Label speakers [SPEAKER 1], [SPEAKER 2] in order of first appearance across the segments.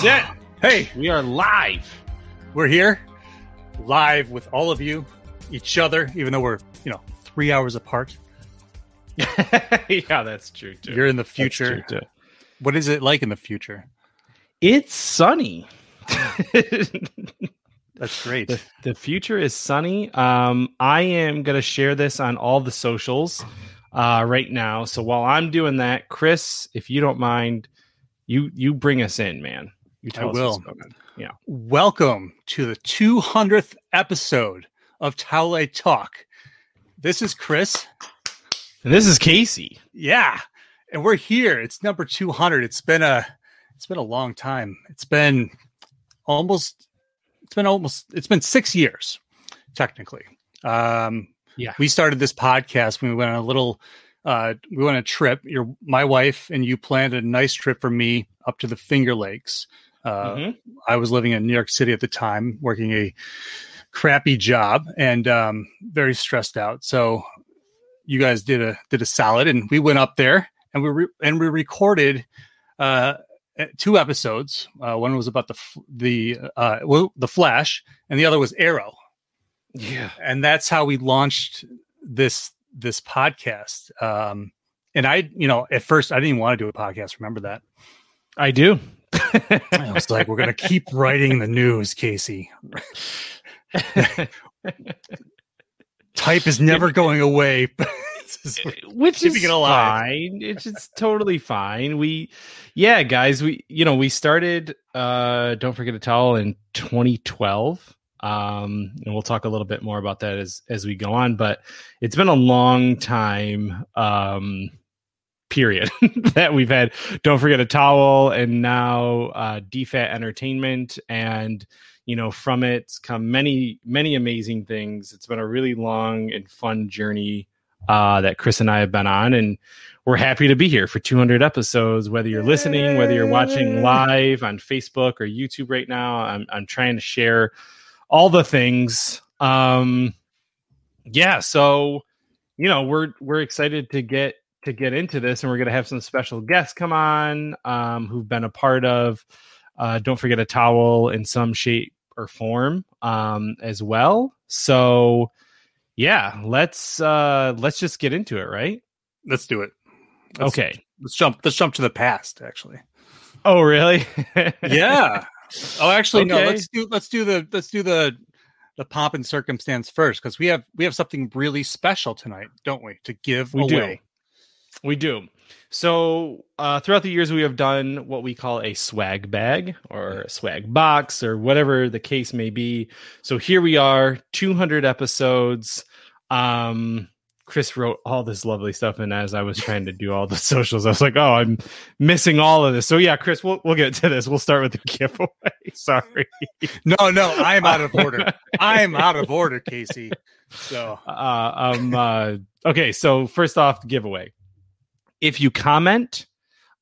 [SPEAKER 1] That's it.
[SPEAKER 2] Hey,
[SPEAKER 1] We are live.
[SPEAKER 2] we're here live with all of you, each other, even though we're, you know, three hours apart.
[SPEAKER 1] yeah, that's true too.
[SPEAKER 2] You're in the future. What is it like in the future?
[SPEAKER 1] It's sunny.
[SPEAKER 2] That's great.
[SPEAKER 1] the, the future is sunny. Um, I am going to share this on all the socials uh, right now. So while I'm doing that, Chris, if you don't mind, you you bring us in, man. You
[SPEAKER 2] I
[SPEAKER 1] us
[SPEAKER 2] will.
[SPEAKER 1] what's going on. Yeah.
[SPEAKER 2] Welcome to the 200th episode of Towelite Talk. This is Chris.
[SPEAKER 1] And this is Casey.
[SPEAKER 2] Yeah, and we're here. It's number 200. It's been a it's been a long time. It's been almost it's been almost it's been 6 years technically. Um
[SPEAKER 1] Yeah.
[SPEAKER 2] we started this podcast when we went on a little uh we went on a trip. Your my wife and you planned a nice trip for me up to the Finger Lakes. Uh
[SPEAKER 1] Mhm.
[SPEAKER 2] I was living in New York City at the time, working a crappy job and um, very stressed out. So you guys did a did a solid, and we went up there and we re- and we recorded uh, two episodes. Uh, one was about the f- the uh, well, the Flash, and the other was Arrow,
[SPEAKER 1] Yeah.
[SPEAKER 2] and that's how we launched this this podcast. Um, and I, you know, at first I didn't even want to do a podcast. Remember that?
[SPEAKER 1] I do.
[SPEAKER 2] I was like, we're gonna keep writing the news, Casey. Type is never going away. Is-
[SPEAKER 1] which is
[SPEAKER 2] it
[SPEAKER 1] fine. It's it's totally fine. We, yeah, guys, we you know we started. uh Don't forget a towel in 2012. Um, and we'll talk a little bit more about that as as we go on. But it's been a long time. Um, period that we've had. Don't forget a towel, and now uh, DFAT Entertainment, and you know from it come many many amazing things. It's been a really long and fun journey uh, that Chris and I have been on, and we're happy to be here for 200 episodes. Whether you're listening, whether you're watching live on Facebook or YouTube right now, I'm I'm trying to share all the things. Um, yeah, so you know we're we're excited to get to get into this, and we're gonna have some special guests come on um, who've been a part of. Uh, don't forget a towel in some shape or form um, as well. So yeah let's uh let's just get into it right
[SPEAKER 2] let's do it. Let's-
[SPEAKER 1] okay
[SPEAKER 2] let's jump. Let's jump to the past. Actually,
[SPEAKER 1] oh really
[SPEAKER 2] yeah. Oh, actually, no. Let's do let's do the let's do the the pomp and circumstance first because we have we have something really special tonight, don't we? To give
[SPEAKER 1] We do. We do. So uh throughout the years we have done what we call a swag bag or a swag box or whatever the case may be. So here we are 200 episodes. Um chris wrote all this lovely stuff and as i was trying to do all the socials i was like oh i'm missing all of this. So yeah chris we'll, we'll get to this. We'll start with the giveaway. Sorry.
[SPEAKER 2] No, no, I'm out of order. I'm out of order, Casey. So.
[SPEAKER 1] Uh, um, uh, okay, so first off, the giveaway. If you comment,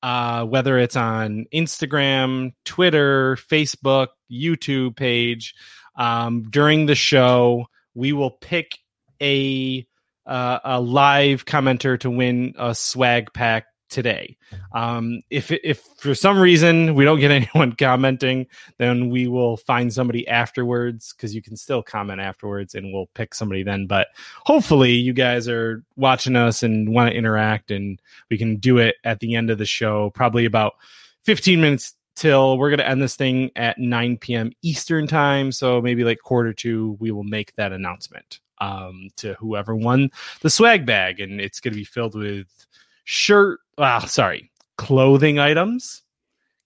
[SPEAKER 1] uh, whether it's on Instagram, Twitter, Facebook, YouTube page, um, during the show, we will pick a uh, a live commenter to win a swag pack today. Um, if if for some reason we don't get anyone commenting, then we will find somebody afterwards because you can still comment afterwards, and we'll pick somebody then. But hopefully, you guys are watching us and want to interact, and we can do it at the end of the show, probably about 15 minutes till we're going to end this thing at 9 p.m. Eastern time. So maybe like quarter two, we will make that announcement um, to whoever won the swag bag, and it's going to be filled with shirt. Ah, sorry, clothing items,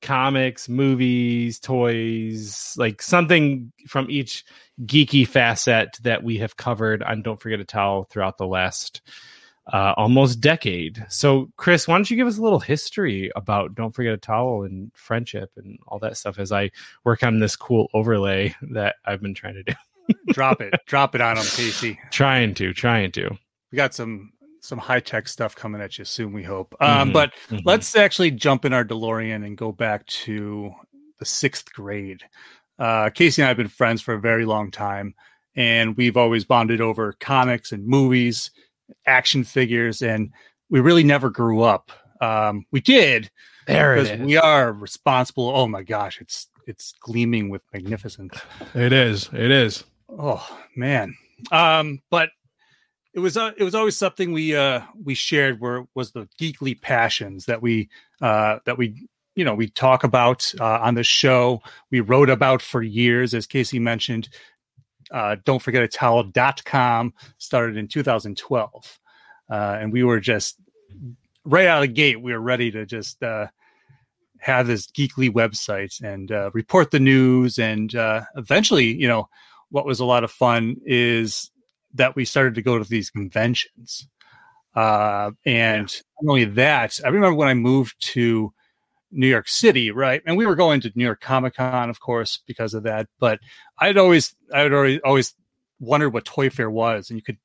[SPEAKER 1] comics, movies, toys, like something from each geeky facet that we have covered on Don't Forget a Towel throughout the last uh, almost decade. So, Chris, why don't you give us a little history about Don't Forget a Towel and friendship and all that stuff as I work on this cool overlay that I've been trying to do?
[SPEAKER 2] drop it, drop it on them, Casey.
[SPEAKER 1] trying to, trying to.
[SPEAKER 2] We got some some high tech stuff coming at you soon. We hope. Um,
[SPEAKER 1] Mhm,
[SPEAKER 2] but
[SPEAKER 1] mhm.
[SPEAKER 2] let's actually jump in our DeLorean and go back to the sixth grade. Uh, Casey and I have been friends for a very long time, and we've always bonded over comics and movies, action figures, and we really never grew up. Um, we did,
[SPEAKER 1] There it
[SPEAKER 2] because
[SPEAKER 1] is.
[SPEAKER 2] we are responsible. Oh my gosh, it's it's gleaming with magnificence.
[SPEAKER 1] It is. It is.
[SPEAKER 2] Oh man. Um, but it was uh, it was always something we uh we shared where was the geekly passions that we uh that we you know we talk about uh, on the show. We wrote about for years as casey mentioned uh, don't forget a towel.com started in 2012 uh, and we were just right out of the gate we were ready to just uh, have this geekly website and uh, report the news. And uh, eventually you know what was a lot of fun is that we started to go to these conventions uh, and not only that i remember when i moved to New York City, right? And we were going to New York Comic Con, of course, because of that. But I'd always, I'd always, always wondered what Toy Fair was, and you could,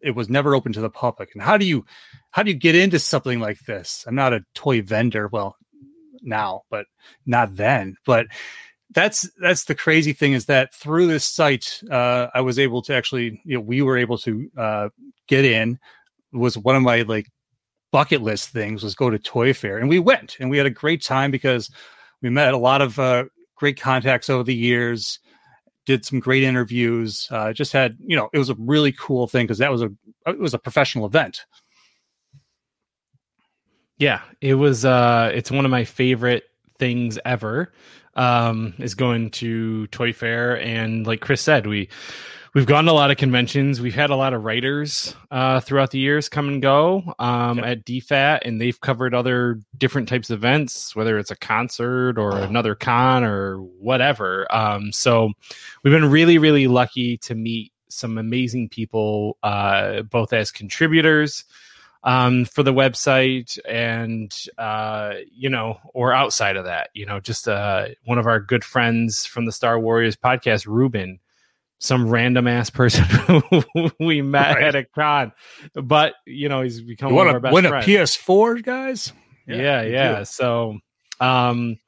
[SPEAKER 2] it was never open to the public. And how do you, how do you get into something like this? I'm not a toy vendor, well, now, but not then. But that's that's the crazy thing is that through this site, uh, I was able to actually, you know, we were able to uh, get in. It was one of my like bucket list things was go to Toy Fair, and we went, and we had a great time because we met a lot of uh, great contacts over the years. Did some great interviews. Uh, just had you know, it was a really cool thing because that was a it was a professional event.
[SPEAKER 1] Yeah, it was. uh It's one of my favorite things ever. Um, is going to Toy Fair, and like Chris said, we we've gone to a lot of conventions. We've had a lot of writers uh, throughout the years come and go um,
[SPEAKER 2] Yep.
[SPEAKER 1] at DFAT, and they've covered other different types of events, whether it's a concert or another con or whatever. Um, so we've been really, really lucky to meet some amazing people, uh, both as contributors um, for the website and uh, you know or outside of that you know just uh, one of our good friends from the star warriors podcast ruben some random ass person we met
[SPEAKER 2] Right.
[SPEAKER 1] at a con but you know he's become
[SPEAKER 2] You
[SPEAKER 1] one of our best
[SPEAKER 2] a
[SPEAKER 1] friends
[SPEAKER 2] PS4, guys?
[SPEAKER 1] yeah
[SPEAKER 2] we
[SPEAKER 1] yeah, so um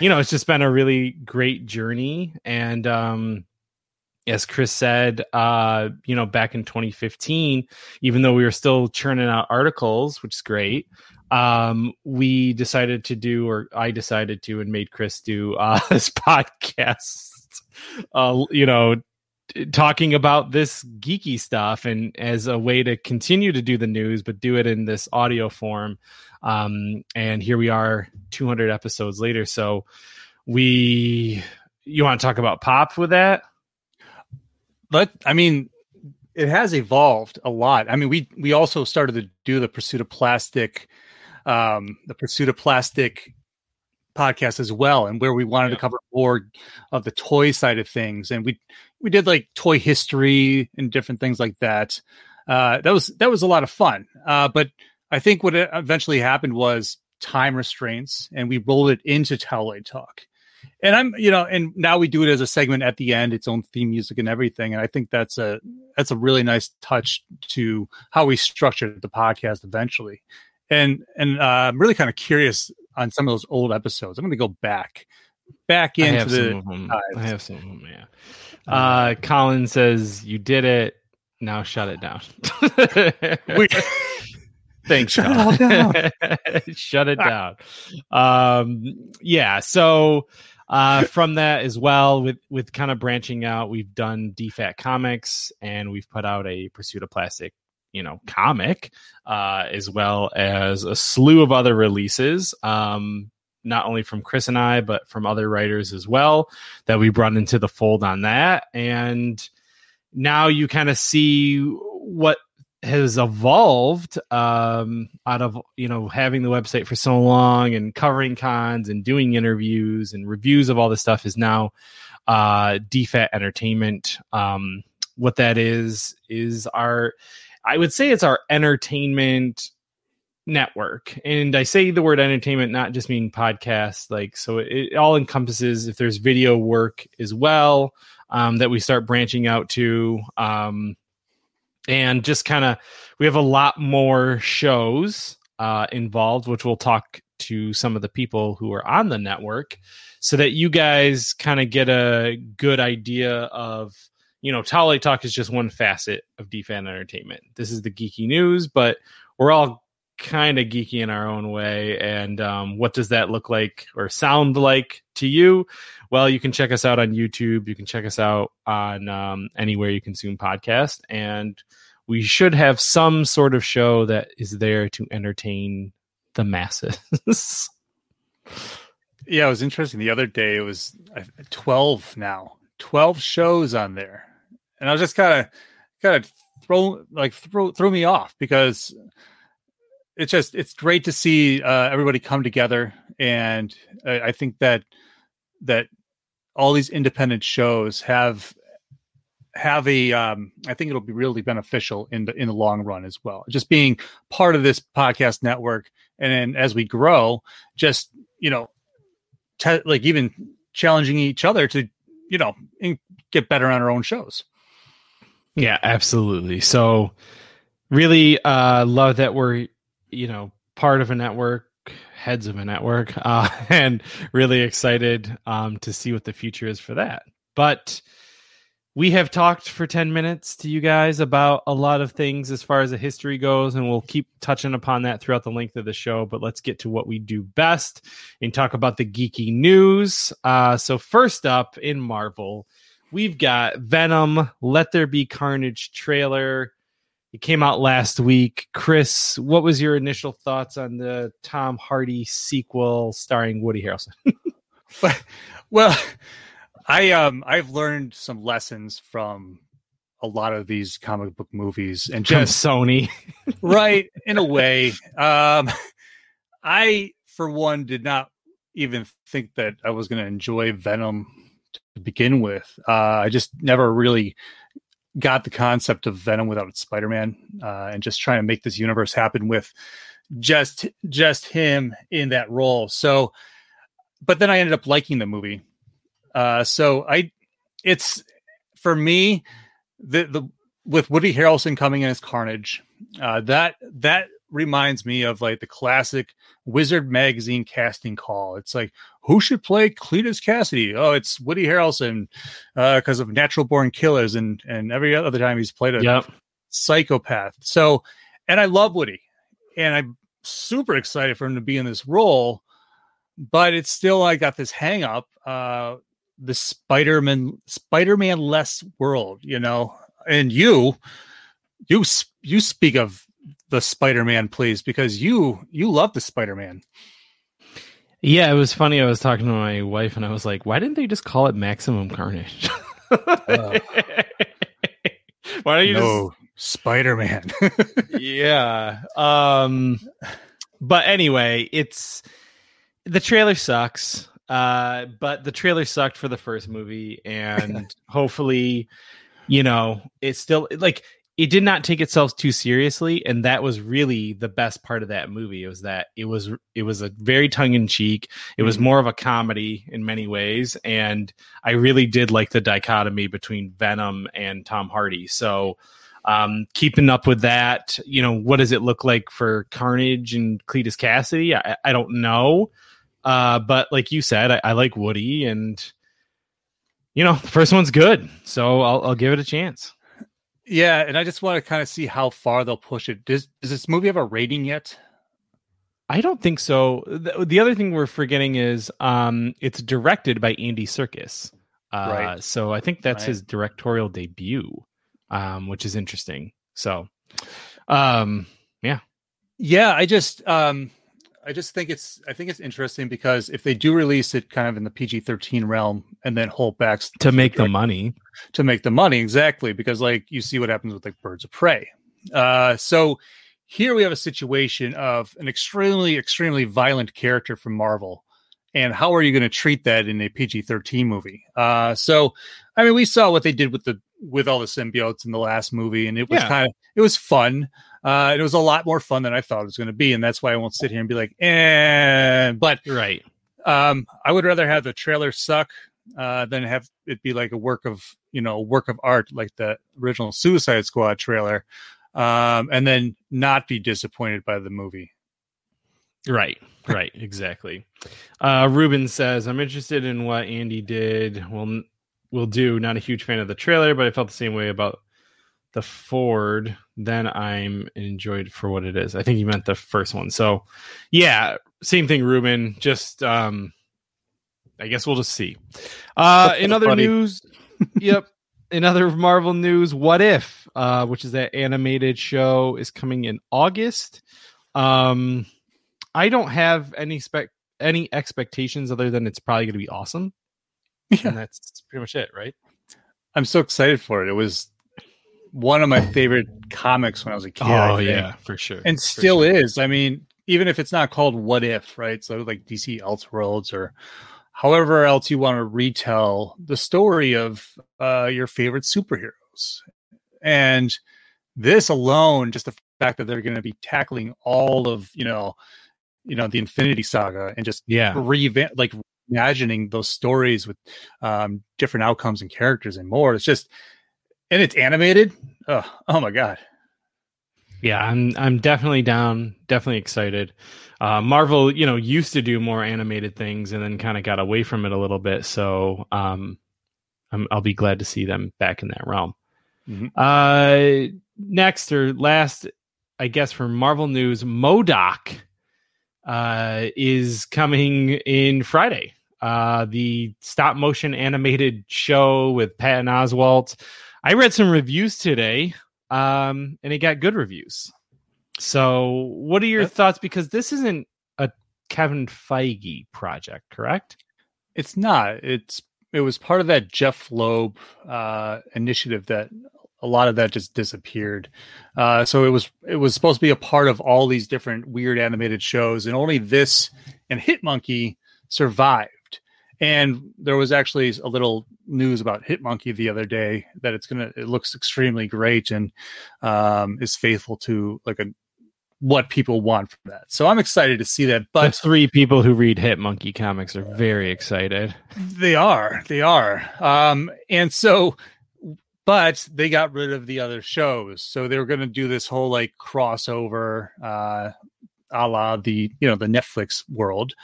[SPEAKER 1] you know it's just been a really great journey and um as chris said uh you know back in 2015 even though we were still churning out articles which is great um we decided to do or i decided to and made chris do uh this podcast uh you know talking about this geeky stuff and as a way to continue to do the news but do it in this audio form. Um and here we are 200 episodes later. So we you want to talk about pop with that
[SPEAKER 2] But I mean, it has evolved a lot. I mean, we we also started to do the pursuit of plastic, um, the pursuit of plastic podcast as well, and where we wanted
[SPEAKER 1] Yeah.
[SPEAKER 2] to cover more of the toy side of things, and we we did like toy history and different things like that. Uh, that was that was a lot of fun. Uh, but I think what eventually happened was time restraints, and we rolled it into Towelite Talk. And I'm, you know, and now we do it as a segment at the end, its own theme music and everything. And I think that's a that's a really nice touch to how we structured the podcast eventually. And and uh, I'm really kind of curious on some of those old episodes. I'm going to go back back
[SPEAKER 1] I
[SPEAKER 2] into
[SPEAKER 1] have
[SPEAKER 2] the
[SPEAKER 1] some of them. I have some of them. Yeah. Uh, Colin says you did it. Now shut it down.
[SPEAKER 2] We-
[SPEAKER 1] Thanks.
[SPEAKER 2] Shut it all
[SPEAKER 1] Colin. shut it down. Um, yeah. So uh, from that as well, with with kind of branching out, we've done DFAT comics and we've put out a Pursuit of Plastic, you know, comic, uh, as well as a slew of other releases. Um, not only from Chris and I, but from other writers as well that we brought into the fold on that. And now you kind of see what has evolved um, out of you know having the website for so long and covering cons and doing interviews and reviews of all this stuff is now uh, DFAT Entertainment. Um, what that is is our, I would say it's our entertainment network and i say the word entertainment not just mean podcast like so it, it all encompasses if there's video work as well um, that we start branching out to um, and just kind of we have a lot more shows uh, involved which we'll talk to some of the people who are on the network so that you guys kind of get a good idea of you know Towel Talk is just one facet of DFAT entertainment this is the geeky news but we're all kind of geeky in our own way. And um, what does that look like or sound like to you? Well, you can check us out on YouTube. You can check us out on um, anywhere you consume podcast, and we should have some sort of show that is there to entertain the masses.
[SPEAKER 2] yeah, it was interesting. The other day, it was twelve now, twelve shows on there, and I was just kind of, kind of throw like throw throw me off because it's just it's great to see uh, everybody come together, and I, I think that that all these independent shows have have a um, I think it'll be really beneficial in the in the long run as well. Just being part of this podcast network, and then as we grow, just you know, te- like even challenging each other to you know get better on our own shows.
[SPEAKER 1] Yeah, absolutely. So really uh love that we're you know part of a network heads of a network uh and really excited um to see what the future is for that. But we have talked for 10 minutes to you guys about a lot of things as far as the history goes and we'll keep touching upon that throughout the length of the show but let's get to what we do best and talk about the geeky news. Uh, so first up it came out last week chris what was your initial thoughts on the tom hardy sequel starring woody harrelson
[SPEAKER 2] well I um I've learned some lessons from a lot of these comic book movies and just
[SPEAKER 1] Sony.
[SPEAKER 2] right, in a way. Um I for one did not even think that I was going to enjoy Venom to begin with. Uh I just never really got the concept of Venom without Spider-Man uh and just trying to make this universe happen with just just him in that role. So but then I ended up liking the movie uh, so I, it's for me, the the with Woody Harrelson coming in as Carnage, uh, that that reminds me of like the classic Wizard magazine casting call. It's like who should play Cletus Kasady? Oh, it's Woody Harrelson because uh, of Natural Born Killers, and and every other time he's played a yep. psychopath. So, and I love Woody, and I'm super excited for him to be in this role. But it's still I got this hang up. Uh, the Spider-Man Spider-Man less world, you know. And you you you speak of the Spider-Man please because you you love the Spider-Man.
[SPEAKER 1] Yeah, it was funny. I was talking to my wife and I was like, "Why didn't they just call it Maximum Carnage?" uh,
[SPEAKER 2] Why don't you no, just Spider-Man?
[SPEAKER 1] yeah. Um but anyway, it's the trailer sucks. Uh, but the trailer sucked for the first movie, and hopefully, you know, it's still like it did not take itself too seriously, and that was really the best part of that movie. It was that it was it was a very tongue in cheek. It was mm-hmm. more of a comedy in many ways, and I really did like the dichotomy between Venom and Tom Hardy. So. Um, keeping up with that, you know, what does it look like for Carnage and Cletus Kasady? I, I don't know. Uh, but like you said, I, I, like Woody, and you know, the first one's good, so I'll, I'll give it a chance.
[SPEAKER 2] Yeah, and I just want to kind of see how far they'll push it. Does does this movie have a rating yet?
[SPEAKER 1] I don't think so. The, the other thing we're forgetting is um, it's directed by Andy Serkis. Uh, right. So I think that's right. his directorial debut, um, which is interesting. So, um, yeah,
[SPEAKER 2] yeah. I just um, I just think it's I think it's interesting because if they do release it kind of in the PG thirteen realm and then hold back
[SPEAKER 1] to make the money
[SPEAKER 2] to make the money exactly because like you see what happens with like Birds of Prey. Uh, so here we have a situation of an extremely extremely violent character from Marvel, and how are you going to treat that in a PG thirteen movie? Uh, so I mean, we saw what they did with the with all the symbiotes in the last movie, and it was yeah. kind of it was fun. Uh, it was a lot more fun than I thought it was going to be, and that's why I won't sit here and be like, "eh." But
[SPEAKER 1] right,
[SPEAKER 2] um, I would rather have the trailer suck uh, than have it be like a work of you know work of art like the original Suicide Squad trailer, um, and then not be disappointed by the movie.
[SPEAKER 1] Right, right, exactly. Uh, Ruben says, "I'm interested in what Andy did. Well, will do. Not a huge fan of the trailer, but I felt the same way about the Ford, then I'm enjoyed for what it is. I think you meant the first one. So, yeah, same thing, Ruben. Just, um, I guess we'll just see. Uh, in other
[SPEAKER 2] Funny.
[SPEAKER 1] news, yep. In other Marvel news, What If, uh, which is that animated show, is coming in August. Um, I don't have any spec any expectations other than it's probably going to be awesome,
[SPEAKER 2] Yeah.
[SPEAKER 1] and that's pretty much it, right?
[SPEAKER 2] I'm so excited for it. It was one of my favorite comics when I was a kid.
[SPEAKER 1] Oh yeah, for sure,
[SPEAKER 2] and
[SPEAKER 1] For
[SPEAKER 2] still
[SPEAKER 1] sure.
[SPEAKER 2] is. I mean, even if it's not called What If, right? So like DC Elseworlds or however else you want to retell the story of uh, your favorite superheroes, and this alone, just the fact that they're going to be tackling all of you know, you know, the Infinity Saga and just
[SPEAKER 1] Yeah,
[SPEAKER 2] revamp like imagining those stories with um, different outcomes and characters and more. It's just and it's animated. Oh, oh my god.
[SPEAKER 1] yeah, I'm I'm definitely down, definitely excited. Uh, Marvel, you know, used to do more animated things and then kind of got away from it a little bit. So, um, I'm, I'll be glad to see them back in that realm.
[SPEAKER 2] Mhm.
[SPEAKER 1] Uh, next or last, I guess for Marvel news, MODOK uh, is coming in Friday. Uh, the stop motion animated show with Patton Oswalt. I read some reviews today, um, and it got good reviews. So, what are your thoughts? Because this isn't a Kevin Feige project, correct?
[SPEAKER 2] It's not. It's it was part of that Jeph Loeb uh, initiative that a lot of that just disappeared. Uh, so it was it was supposed to be a part of all these different weird animated shows, and only this and Hit Monkey survived. And there was actually a little news about Hitmonkey the other day that it's gonna it looks extremely great and um, is faithful to like a what people want from that. So I'm excited to see that.
[SPEAKER 1] But
[SPEAKER 2] But
[SPEAKER 1] three people who read Hit Monkey comics are very excited.
[SPEAKER 2] They are. They are. Um, and so, but they got rid of the other shows. So they were going to do this whole like crossover, uh, a la the, you know, the Netflix world.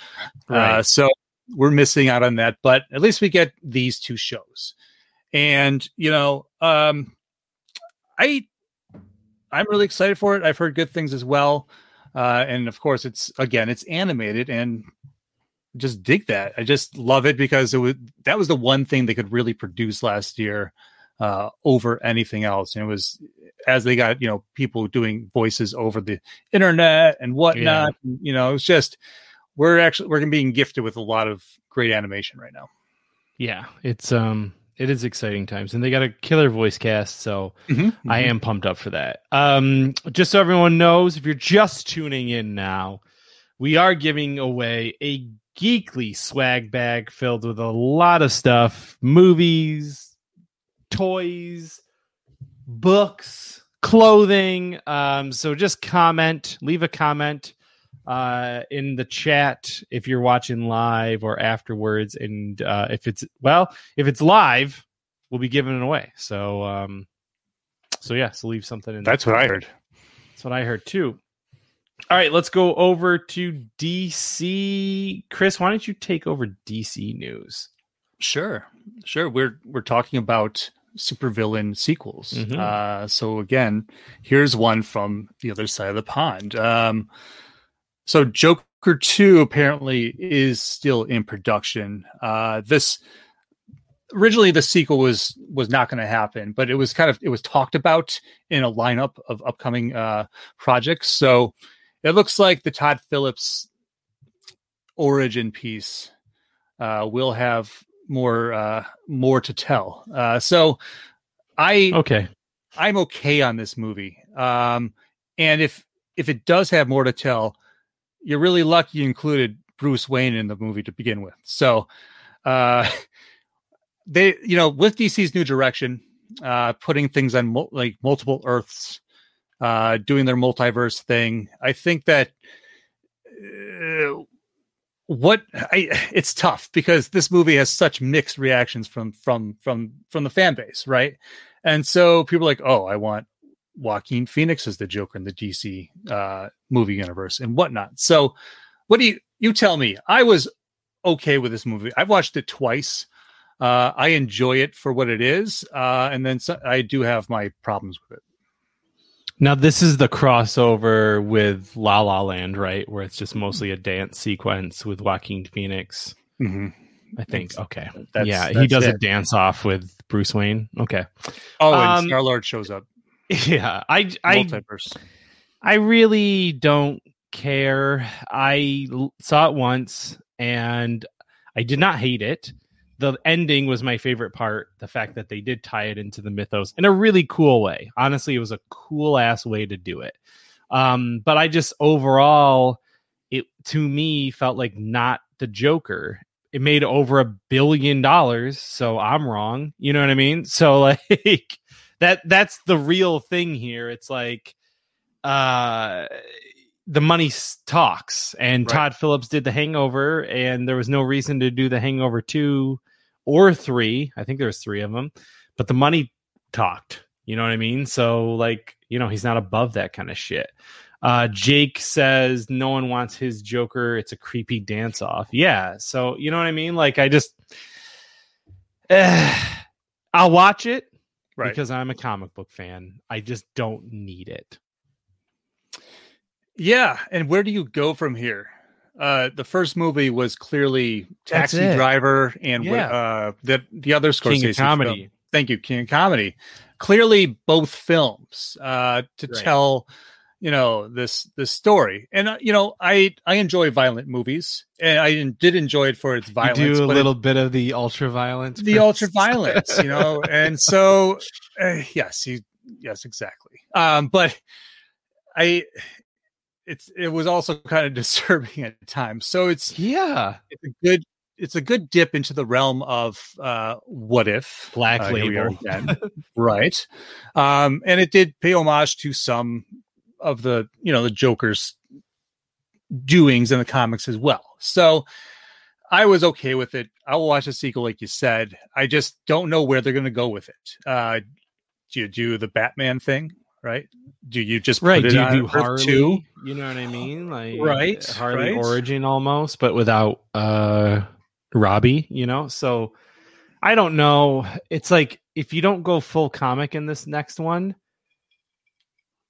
[SPEAKER 2] Uh, so we're missing out on that, but at least we get these two shows. And, you know, um, I, I'm really excited for it. I've heard good things as well. Uh, and of course it's, again, it's animated and just dig that. I just love it because it was that was the one thing they could really produce last year uh, over anything else. And it was as they got you know people doing voices over the internet and whatnot. You know, it's just we're actually we're being gifted with a lot of great animation right now.
[SPEAKER 1] Yeah, it's um it is exciting times and they got a killer voice cast, so I
[SPEAKER 2] Mm-hmm.
[SPEAKER 1] am pumped up for that. Um just so everyone knows, if you're just tuning in now, we are giving away a geekly swag bag filled with a lot of stuff, movies, toys, books, clothing. Um so just comment, leave a comment uh in the chat if you're watching live or afterwards and uh if it's well if it's live we'll be giving it away so um so yeah so leave something in
[SPEAKER 2] That's what I heard.
[SPEAKER 1] that's what i heard too all right let's go over to dc chris why don't you take over dc news
[SPEAKER 2] Sure, sure. We're we're talking about supervillain sequels.
[SPEAKER 1] Mhm.
[SPEAKER 2] Uh, so again, here's one from the other side of the pond. Um, so Joker Two apparently is still in production. Uh, this originally the sequel was was not going to happen, but it was kind of it was talked about in a lineup of upcoming uh, projects. So it looks like the Todd Phillips origin piece uh, will have more uh, more to tell. Uh, so I
[SPEAKER 1] okay
[SPEAKER 2] I'm okay on this movie. Um, and if if it does have more to tell, you're really lucky you included Bruce Wayne in the movie to begin with. So uh, they, you know, with DC's new direction, uh, putting things on mul- like multiple Earths, uh, doing their multiverse thing, I think that. Uh, what I it's tough because this movie has such mixed reactions from from from from the fan base, right? And so people are like, oh, I want Joaquin Phoenix as the Joker in the DC uh, movie universe and whatnot. So, what do you you tell me? I was okay with this movie. I've watched it twice. Uh, I enjoy it for what it is, uh, and then so, I do have my problems with it.
[SPEAKER 1] Now this is the crossover with La La Land, right? Where it's just mostly a dance sequence with Joaquin Phoenix.
[SPEAKER 2] Mm-hmm.
[SPEAKER 1] I think. Okay.
[SPEAKER 2] That's-
[SPEAKER 1] yeah, he
[SPEAKER 2] that's
[SPEAKER 1] does a dance off with Bruce Wayne. Okay.
[SPEAKER 2] Oh, and
[SPEAKER 1] Um,
[SPEAKER 2] Star Lord shows up.
[SPEAKER 1] Yeah, I I
[SPEAKER 2] Multiverse.
[SPEAKER 1] I really don't care. I saw it once and I did not hate it. The ending was my favorite part. The fact that they did tie it into the mythos in a really cool way. Honestly, it was a cool ass way to do it. Um, but I just overall, it to me felt like not the Joker. It made over a billion dollars, so I'm wrong. You know what I mean? So like that that's the real thing here. It's like uh the money talks. And
[SPEAKER 2] Right.
[SPEAKER 1] todd phillips did the hangover and there was no reason to do the hangover 2 or 3 i think there was 3 of them but the money talked. You know what i mean? So like you know he's not above that kind of shit. Uh jake says no one wants his joker. It's a creepy dance off. Yeah. So you know what i mean? Like i just i'll watch it
[SPEAKER 2] Right.
[SPEAKER 1] because I'm a comic book fan. I just don't need it.
[SPEAKER 2] Yeah, and where do you go from here? Uh, the first movie was clearly Taxi. Driver, and
[SPEAKER 1] Yeah.
[SPEAKER 2] uh, the the other Scorsese
[SPEAKER 1] King of comedy.
[SPEAKER 2] film. Thank you, King of Comedy. Clearly, both films uh, to
[SPEAKER 1] Right.
[SPEAKER 2] tell you know this this story, and uh, you know I I enjoy violent movies, and I did enjoy it for its violence.
[SPEAKER 1] you do a
[SPEAKER 2] but it-
[SPEAKER 1] little bit of the ultra violence.
[SPEAKER 2] the ultra violence, you know, and so uh, yes, he, yes, exactly. Um, but I, it's it was also kind of disturbing at times. So it's
[SPEAKER 1] yeah.
[SPEAKER 2] it's a good it's a good dip into the realm of uh, what if
[SPEAKER 1] Black
[SPEAKER 2] Uh, we are
[SPEAKER 1] label.
[SPEAKER 2] right? Um, and it did pay homage to some of the you know the Joker's doings in the comics as well. So I was okay with it. I will watch a sequel, like you said. I just don't know where they're going to go with it. Uh, do you do the Batman thing? Right? Do you just
[SPEAKER 1] Right.
[SPEAKER 2] Put it
[SPEAKER 1] Do you
[SPEAKER 2] on
[SPEAKER 1] do
[SPEAKER 2] Earth
[SPEAKER 1] Harley?
[SPEAKER 2] 2?
[SPEAKER 1] You know what I mean? Like
[SPEAKER 2] Right,
[SPEAKER 1] Harley
[SPEAKER 2] right.
[SPEAKER 1] origin almost, but without uh Robbie, you know? So I don't know. It's like if you don't go full comic in this next one,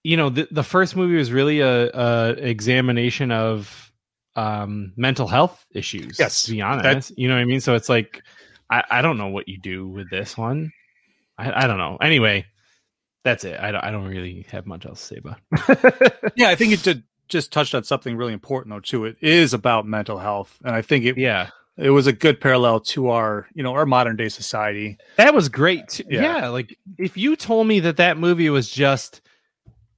[SPEAKER 1] you know, the, the first movie was really a, a examination of um mental health issues.
[SPEAKER 2] Yes,
[SPEAKER 1] to be honest. you know what I mean? So it's like I, I don't know what you do with this one. I, I don't know. Anyway, that's it. I don't, I don't really have much else to say about. it.
[SPEAKER 2] yeah, I think it did just touched on something really important though too. It is about mental health, and I think it
[SPEAKER 1] yeah,
[SPEAKER 2] it was a good parallel to our you know our modern day society.
[SPEAKER 1] that was great. Too.
[SPEAKER 2] Yeah.
[SPEAKER 1] Yeah. like if you told me that that movie was just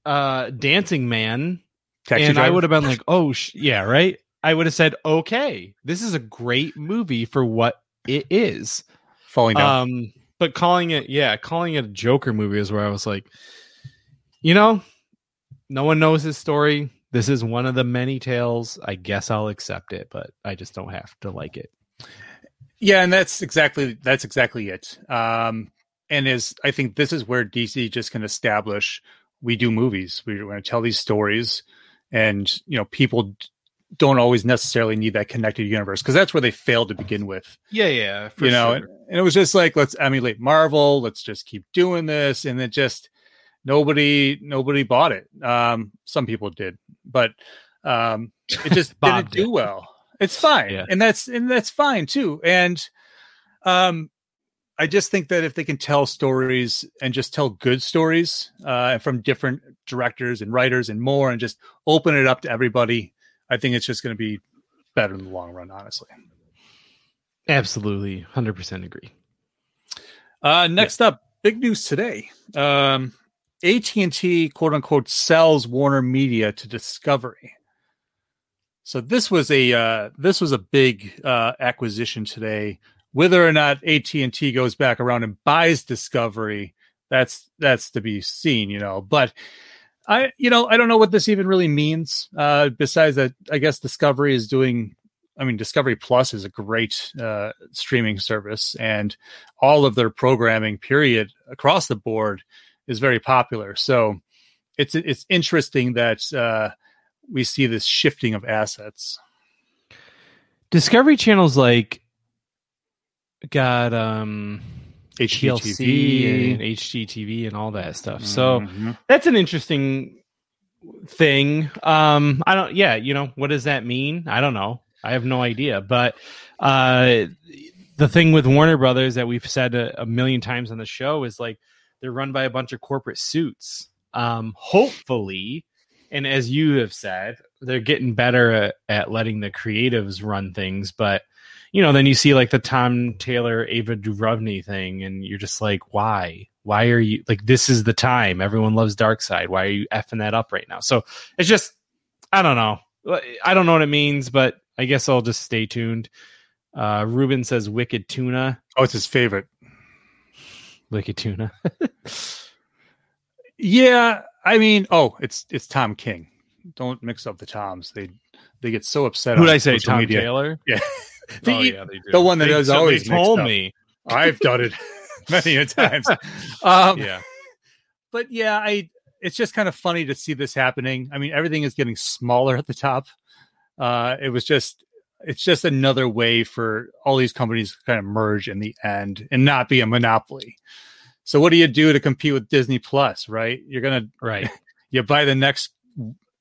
[SPEAKER 1] uh Dancing Man,
[SPEAKER 2] Taxi
[SPEAKER 1] and I would have been like, oh sh- yeah, right. I would have said, okay, this is a great movie for what it is.
[SPEAKER 2] falling down.
[SPEAKER 1] Um, but calling it, yeah, calling it a Joker movie is where I was like, you know, no one knows his story. This is one of the many tales. I guess I'll accept it, but I just don't have to like it.
[SPEAKER 2] Yeah, and that's exactly that's exactly it. Um, and is I think this is where DC just can establish we do movies. We're going to tell these stories, and you know people don't always necessarily need that connected universe because that's where they failed to begin with.
[SPEAKER 1] Yeah, yeah,
[SPEAKER 2] you know, and, and it was just like let's emulate Marvel. Let's just keep doing this, and it just nobody nobody bought it. Um, some people did, but um, it just didn't do well. It's fine,
[SPEAKER 1] Yeah.
[SPEAKER 2] and that's and that's fine too. And um, I just think that if they can tell stories and just tell good stories uh, from different directors and writers and more, and just open it up to everybody, I think it's just going to be better in the long run. Honestly.
[SPEAKER 1] absolutely, hundred percent agree.
[SPEAKER 2] Uh, next up, big news today. Um, AT&T quote unquote sells Warner Media to Discovery. So this was a uh, this was a big uh, acquisition today. Whether or not AT&T goes back around and buys Discovery, that's that's to be seen, you know. But I you know, I don't know what this even really means. Uh, besides that, I guess Discovery is doing I mean, Discovery Plus is a great uh, streaming service, and all of their programming, period, across the board, is very popular. So it's it's interesting that uh, we see this shifting of assets.
[SPEAKER 1] Discovery Channel's like got um TLC and HGTV and all that stuff. So
[SPEAKER 2] Mhm.
[SPEAKER 1] that's an interesting thing. Um, I don't. Yeah, you know, what does that mean? I don't know. I have no idea. But uh, the thing with Warner Brothers that we've said a, a million times on the show is like they're run by a bunch of corporate suits. Um, hopefully, and as you have said, they're getting better at, at letting the creatives run things. But you know, then you see like the Tom Taylor, Ava DuVernay thing, and you're just like, why? Why are you like this is the time? Everyone loves Darkseid. Why are you effing that up right now? So it's just I don't know. I don't know what it means, but I guess I'll just stay tuned. Uh Ruben says Wicked Tuna.
[SPEAKER 2] Oh, it's his favorite.
[SPEAKER 1] Wicked Tuna.
[SPEAKER 2] Yeah, I mean, oh, it's it's Tom King. Don't mix up the Toms. They they get so upset.
[SPEAKER 1] Who did I say? Tom
[SPEAKER 2] media.
[SPEAKER 1] Taylor?
[SPEAKER 2] Yeah. The-
[SPEAKER 1] oh, yeah, they do.
[SPEAKER 2] the one that
[SPEAKER 1] they,
[SPEAKER 2] is
[SPEAKER 1] so
[SPEAKER 2] always
[SPEAKER 1] they told
[SPEAKER 2] up.
[SPEAKER 1] me.
[SPEAKER 2] I've done it many a times. Um,
[SPEAKER 1] Yeah.
[SPEAKER 2] but yeah, I it's just kind of funny to see this happening. I mean, everything is getting smaller at the top. Uh, it was just it's just another way for all these companies to kind of merge in the end and not be a monopoly. So what do you do to compete with Disney Plus, right? You're gonna
[SPEAKER 1] Right.
[SPEAKER 2] you buy the next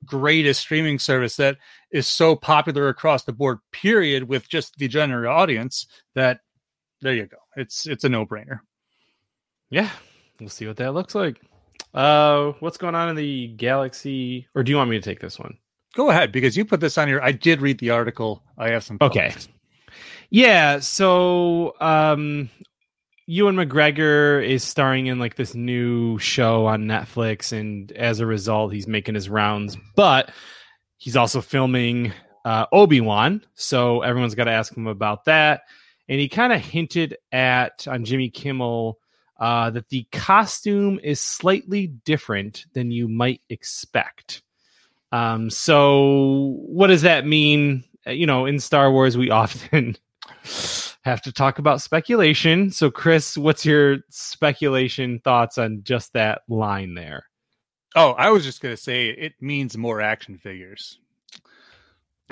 [SPEAKER 2] greatest streaming service that is so popular across the board period with just the general audience that there you go it's it's a no-brainer
[SPEAKER 1] Yeah. We'll see what that looks like. Uh what's going on in the galaxy or do you want me to take this one?
[SPEAKER 2] go ahead because you put this on your i did read the article i have some
[SPEAKER 1] Okay. Yeah, so um Ewan McGregor is starring in like this new show on Netflix and as a result he's making his rounds, but he's also filming uh Obi-Wan, so everyone's got to ask him about that. And he kind of hinted at on Jimmy Kimmel uh that the costume is slightly different than you might expect. Um so what does that mean? You know, in Star Wars we often have to talk about speculation. So, Chris, what's your speculation thoughts on just that line there?
[SPEAKER 2] oh i was just going to say it means more action figures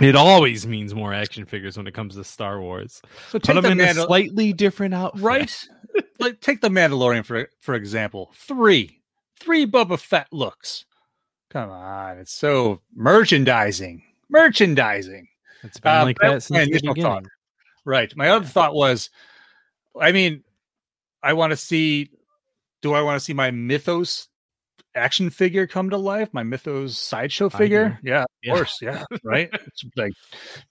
[SPEAKER 1] It always means more action figures when it comes to Star Wars.
[SPEAKER 2] so
[SPEAKER 1] Put
[SPEAKER 2] take
[SPEAKER 1] them
[SPEAKER 2] the
[SPEAKER 1] in a slightly different outfit.
[SPEAKER 2] right like take the mandalorian for for example three three Boba Fett looks come on it's so merchandising merchandising
[SPEAKER 1] It's been
[SPEAKER 2] Uh,
[SPEAKER 1] like
[SPEAKER 2] that
[SPEAKER 1] that
[SPEAKER 2] was my
[SPEAKER 1] since the beginning.
[SPEAKER 2] thought. Right. My other thought was, I mean, I want to see. Do I want to see my Mythos action figure come to life? My Mythos sideshow figure? Yeah, of
[SPEAKER 1] Yeah.
[SPEAKER 2] course. Yeah, right. It's like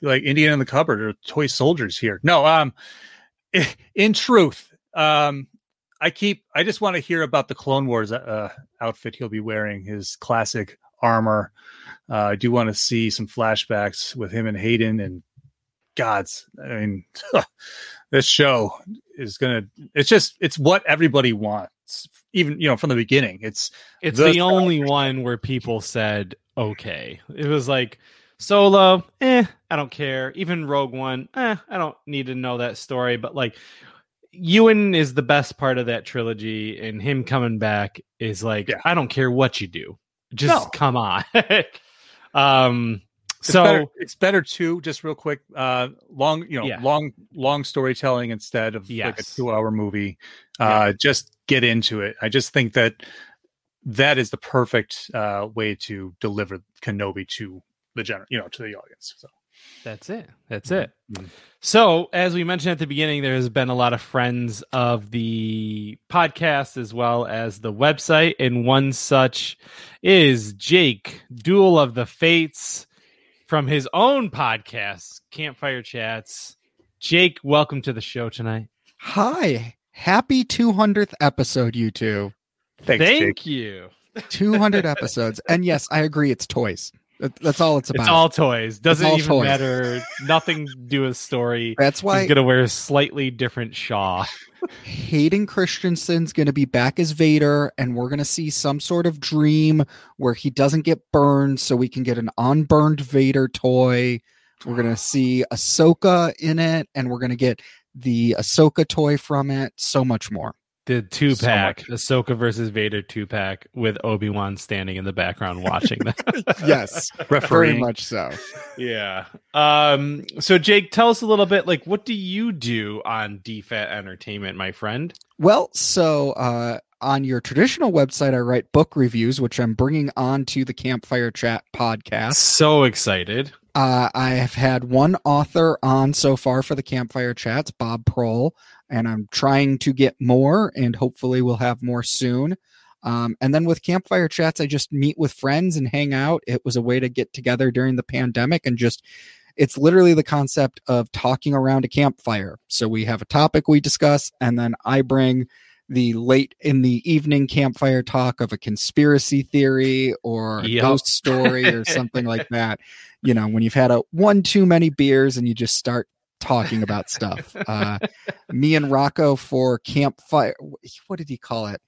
[SPEAKER 2] like Indian in the cupboard or toy soldiers here. No, um, in truth, um, I keep. I just want to hear about the Clone Wars uh, outfit he'll be wearing. His classic armor. Uh, I do want to see some flashbacks with him and Hayden and gods. I mean, this show is gonna. It's just. It's what everybody wants. Even you know from the beginning. It's
[SPEAKER 1] It's
[SPEAKER 2] The
[SPEAKER 1] the, only one where people said, okay. It was like, Solo, eh, I don't care. Even Rogue One, eh, I don't need to know that story. But like, Ewan is the best part of that trilogy, and him coming back is like,
[SPEAKER 2] Yeah.
[SPEAKER 1] I don't care what you do, just
[SPEAKER 2] No.
[SPEAKER 1] come on. um,
[SPEAKER 2] It's
[SPEAKER 1] so
[SPEAKER 2] better, it's better too. Just real quick, uh, long you know,
[SPEAKER 1] Yeah.
[SPEAKER 2] long long storytelling instead of like a two hour movie. Uh, Just get into it. I just think that that is the perfect uh, way to deliver Kenobi to the general, you know, to the audience. So
[SPEAKER 1] That's it. That's it.
[SPEAKER 2] Mhm.
[SPEAKER 1] So, as we mentioned at the beginning, there has been a lot of friends of the podcast as well as the website, and one such is Jake, Duel of the Fates, from his own podcast, Campfire Chats. Jake, welcome to the show tonight.
[SPEAKER 3] Hi. Happy 200th episode, you two.
[SPEAKER 2] thanks,
[SPEAKER 1] Thank
[SPEAKER 2] Jake.
[SPEAKER 1] you.
[SPEAKER 3] 200 episodes. And yes, I agree. It's toys. That- That's all it's about.
[SPEAKER 1] It's all toys. Doesn't
[SPEAKER 3] all
[SPEAKER 1] even
[SPEAKER 3] toys.
[SPEAKER 1] matter. Nothing to do with story.
[SPEAKER 3] That's why
[SPEAKER 1] He's gonna wear a slightly different shaw.
[SPEAKER 3] Hayden Christensen's going to be back as Vader, and we're going to see some sort of dream where he doesn't get burned, so we can get an unburned Vader toy. We're going to see Ahsoka in it, and we're going to get the Ahsoka toy from it. So much more.
[SPEAKER 1] The two
[SPEAKER 2] So
[SPEAKER 1] pack, Ahsoka versus Vader two pack with Obi Wan standing in the background watching that.
[SPEAKER 3] yes, very much so.
[SPEAKER 1] yeah. Um. So Jake, tell us a little bit. Like, what do you do on DFAT Entertainment, my friend?
[SPEAKER 3] Well, so uh, on your traditional website, I write book reviews, which I'm bringing on to the Campfire Chat podcast.
[SPEAKER 1] So excited.
[SPEAKER 3] Uh, I have had one author on so far for the Campfire Chats, Bob Prohl, and I'm trying to get more, and hopefully we'll have more soon. Um, and then with Campfire Chats, I just meet with friends and hang out. It was a way to get together during the pandemic and just it's literally the concept of talking around a campfire. So we have a topic we discuss, and then I bring the late in the evening campfire talk of a conspiracy theory or a
[SPEAKER 1] Yep.
[SPEAKER 3] ghost story or something like that. You know, when you've had a one too many beers and you just start talking about stuff. Uh, me and Rocco for campfire. What did he call it?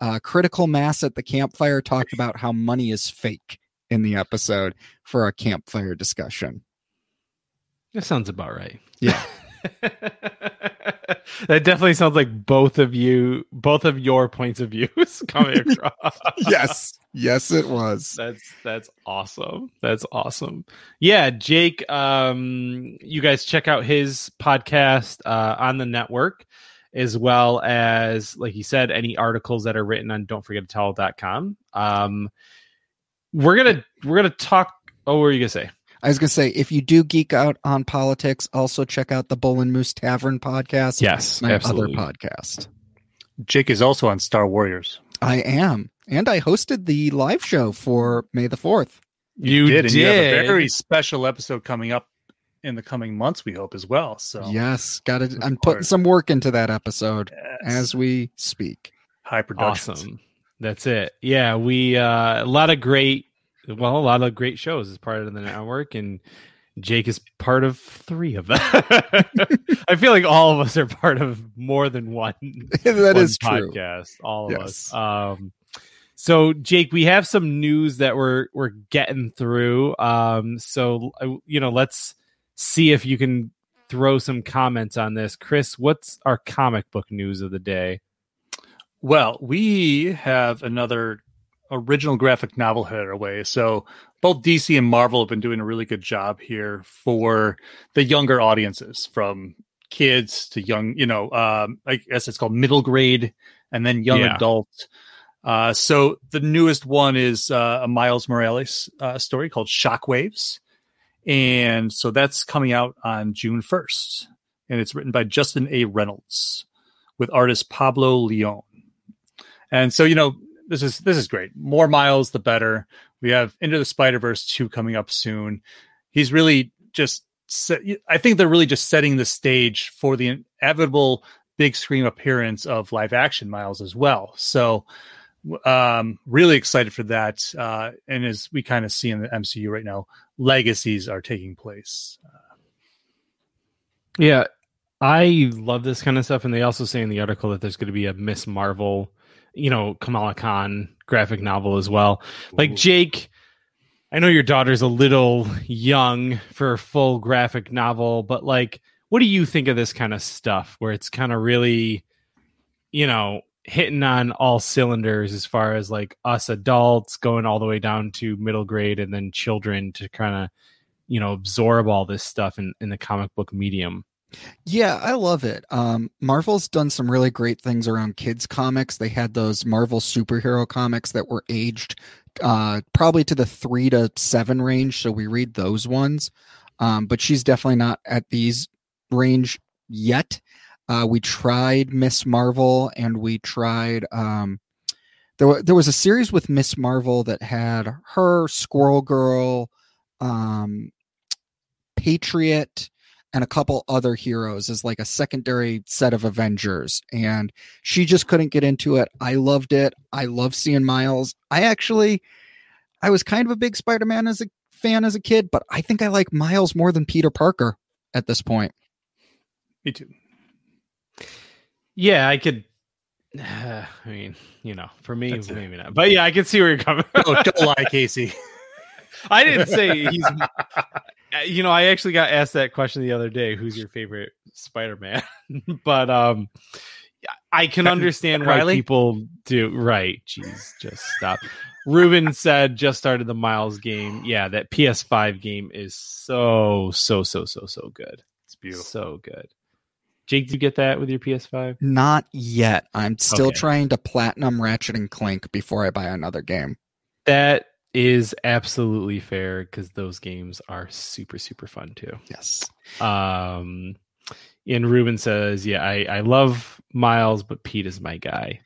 [SPEAKER 3] Uh, critical mass at the campfire talked about how money is fake in the episode for a campfire discussion.
[SPEAKER 1] That sounds about right.
[SPEAKER 3] Yeah.
[SPEAKER 1] that definitely sounds like both of you, both of your points of views coming across.
[SPEAKER 3] yes, yes, it was.
[SPEAKER 1] That's that's awesome. That's awesome. Yeah, Jake, um you guys check out his podcast uh on the network as well as like he said any articles that are written on don't forget to tell.com. Um we're going to we're to talk oh what were you to say?
[SPEAKER 3] I was gonna say, if you do geek out on politics, also check out the Bull and Moose Tavern podcast.
[SPEAKER 1] Yes,
[SPEAKER 3] my
[SPEAKER 1] absolutely.
[SPEAKER 3] other podcast.
[SPEAKER 2] Jake is also on Star Warriors.
[SPEAKER 3] I am, and I hosted the live show for May the Fourth.
[SPEAKER 1] You
[SPEAKER 2] did, and you have a very special episode coming up in the coming months. We hope as well. So
[SPEAKER 3] Yes, got it. I'm putting some work into that episode
[SPEAKER 2] yes.
[SPEAKER 3] as we speak.
[SPEAKER 2] high production.
[SPEAKER 1] awesome that's it yeah we uh a lot of great well a lot of great shows as part of the network and jake is part of three of them. I feel like all of us are part of more than one
[SPEAKER 3] that
[SPEAKER 1] one
[SPEAKER 3] is true.
[SPEAKER 1] podcast all of
[SPEAKER 3] Yes.
[SPEAKER 1] us um so jake we have some news that we're we're getting through. Um so uh, you know let's see if you can throw some comments on this. Chris what's our comic book news of the day?
[SPEAKER 2] Well, we have another original graphic novel way. So both DC and Marvel have been doing a really good job here for the younger audiences, from kids to young, you know, um, I guess it's called middle grade and then young
[SPEAKER 1] Yeah.
[SPEAKER 2] adult. Uh, so the newest one is uh, a Miles Morales uh, story called Shockwaves. And so that's coming out on June 1st. And it's written by Justin A. Reynolds with artist Pablo Leon. And so, you know, this is this is great. More miles, the better. We have Into the Spider Verse two coming up soon. He's really just. Set, I think they're really just setting the stage for the inevitable big screen appearance of live action Miles as well. So, um, really excited for that. Uh, and as we kind of see in the MCU right now, legacies are taking place.
[SPEAKER 1] Yeah, I love this kind of stuff, and they also say in the article that there's going to be a Miss Marvel, you know, Kamala Khan graphic novel as well. Like
[SPEAKER 2] Ooh.
[SPEAKER 1] Jake, I know your daughter's a little young for a full graphic novel, but like, what do you think of this kind of stuff where it's kind of really, you know, hitting on all cylinders as far as like us adults going all the way down to middle grade and then children to kind of, you know, absorb all this stuff in, in the comic book medium.
[SPEAKER 3] Yeah, I love it. Um, Marvel's done some really great things around kids comics. They had those Marvel superhero comics that were aged uh, probably to the three to seven range, so we read those ones. Um, but she's definitely not at these range yet. Uh, we tried Miss Marvel, and we tried. Um, there, wa- there was a series with Miss Marvel that had her, Squirrel Girl, um, Patriot, and a couple other heroes as like a secondary set of Avengers. And she just couldn't get into it. I loved it. I love seeing Miles. I actually, I was kind of a big Spider Man as a fan as a kid, but I think I like Miles more than Peter Parker at this point.
[SPEAKER 2] Me too.
[SPEAKER 1] Yeah, I could. I mean, you know, for me,
[SPEAKER 2] That's it.
[SPEAKER 1] maybe not. But yeah, I can see where you're coming.
[SPEAKER 2] Oh, don't lie, Casey.
[SPEAKER 1] I didn't say he's. Uh, You know, I actually got asked that question the other day. Who's your favorite Spider-Man? but um, I can understand why
[SPEAKER 2] Riley?
[SPEAKER 1] people do. Right. Jeez, just stop. Ruben said just started the Miles game. Yeah, that PS5 game is so so so so so good.
[SPEAKER 2] It's beautiful.
[SPEAKER 1] So good. Jake, did you get that with your PS5?
[SPEAKER 3] Not yet. I'm still
[SPEAKER 1] Okay.
[SPEAKER 3] trying to platinum Ratchet and Clank before I buy another game.
[SPEAKER 1] That is absolutely fair because those games are super super fun too.
[SPEAKER 3] Yes.
[SPEAKER 1] Um, and Ruben says, "Yeah, I I love Miles, but Pete is my guy."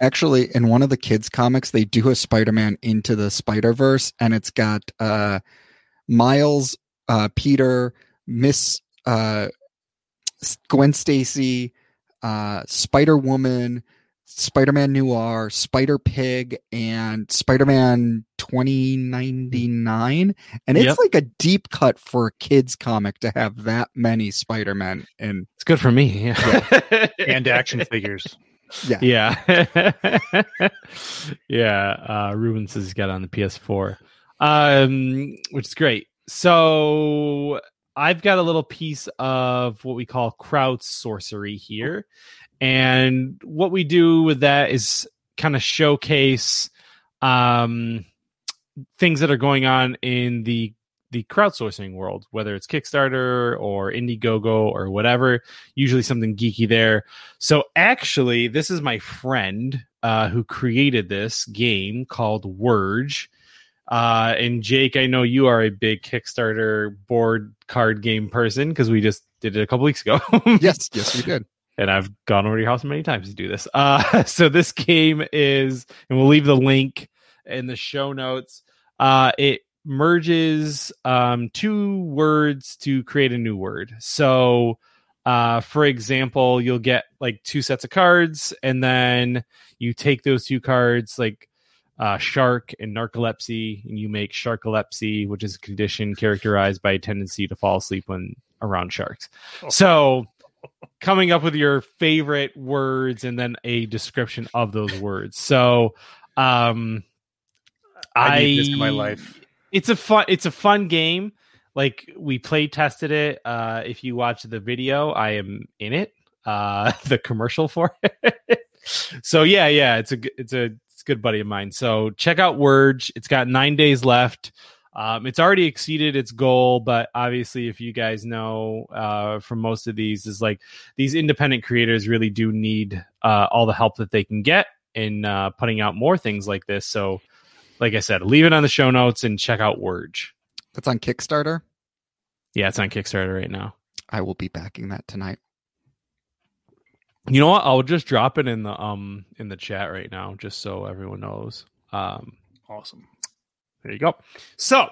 [SPEAKER 3] Actually, in one of the kids' comics, they do a Spider-Man into the Spider-Verse, and it's got uh, Miles, uh, Peter, Miss uh, Gwen Stacy, uh, Spider Woman, Spider Man Noir, Spider Pig, and Spider Man 2099. And it's
[SPEAKER 1] Yep.
[SPEAKER 3] like a deep cut for a kids' comic to have that many Spider Men. And
[SPEAKER 1] It's good for me. Yeah.
[SPEAKER 2] and action figures.
[SPEAKER 3] yeah,
[SPEAKER 1] Yeah. yeah. Uh, Ruben says he's got on the PS4, um, which is great. So I've got a little piece of what we call crowd sorcery here. And what we do with that is kind of showcase um, things that are going on in the the crowdsourcing world, whether it's Kickstarter or Indiegogo or whatever. Usually something geeky there. So actually, this is my friend uh, who created this game called Wurge. Uh, and Jake, I know you are a big Kickstarter board card game person because we just did it a couple weeks ago.
[SPEAKER 3] yes, yes, we did.
[SPEAKER 1] And I've gone over to your house many times to do this. Uh, so this game is, and we'll leave the link in the show notes. Uh, it merges um, two words to create a new word. So, uh, for example, you'll get like two sets of cards, and then you take those two cards, like uh, shark and narcolepsy, and you make sharkolepsy, which is a condition characterized by a tendency to fall asleep when around sharks. So, coming up with your favorite words and then a description of those words. So, um,
[SPEAKER 2] I need this in my life.
[SPEAKER 1] It's a fun. It's a fun game. Like we play tested it. Uh, if you watch the video, I am in it. Uh, the commercial for it. so yeah, yeah, it's a it's a it's a good buddy of mine. So check out Wurge. It's got nine days left. Um, it's already exceeded its goal, but obviously, if you guys know uh, from most of these, is like these independent creators really do need uh, all the help that they can get in uh, putting out more things like this. So, like I said, leave it on the show notes and check out Wurge.
[SPEAKER 3] That's on Kickstarter.
[SPEAKER 1] Yeah, it's on Kickstarter right now.
[SPEAKER 3] I will be backing that tonight.
[SPEAKER 1] You know what? I'll just drop it in the um in the chat right now, just so everyone knows. Um,
[SPEAKER 2] Awesome.
[SPEAKER 1] There you go. So,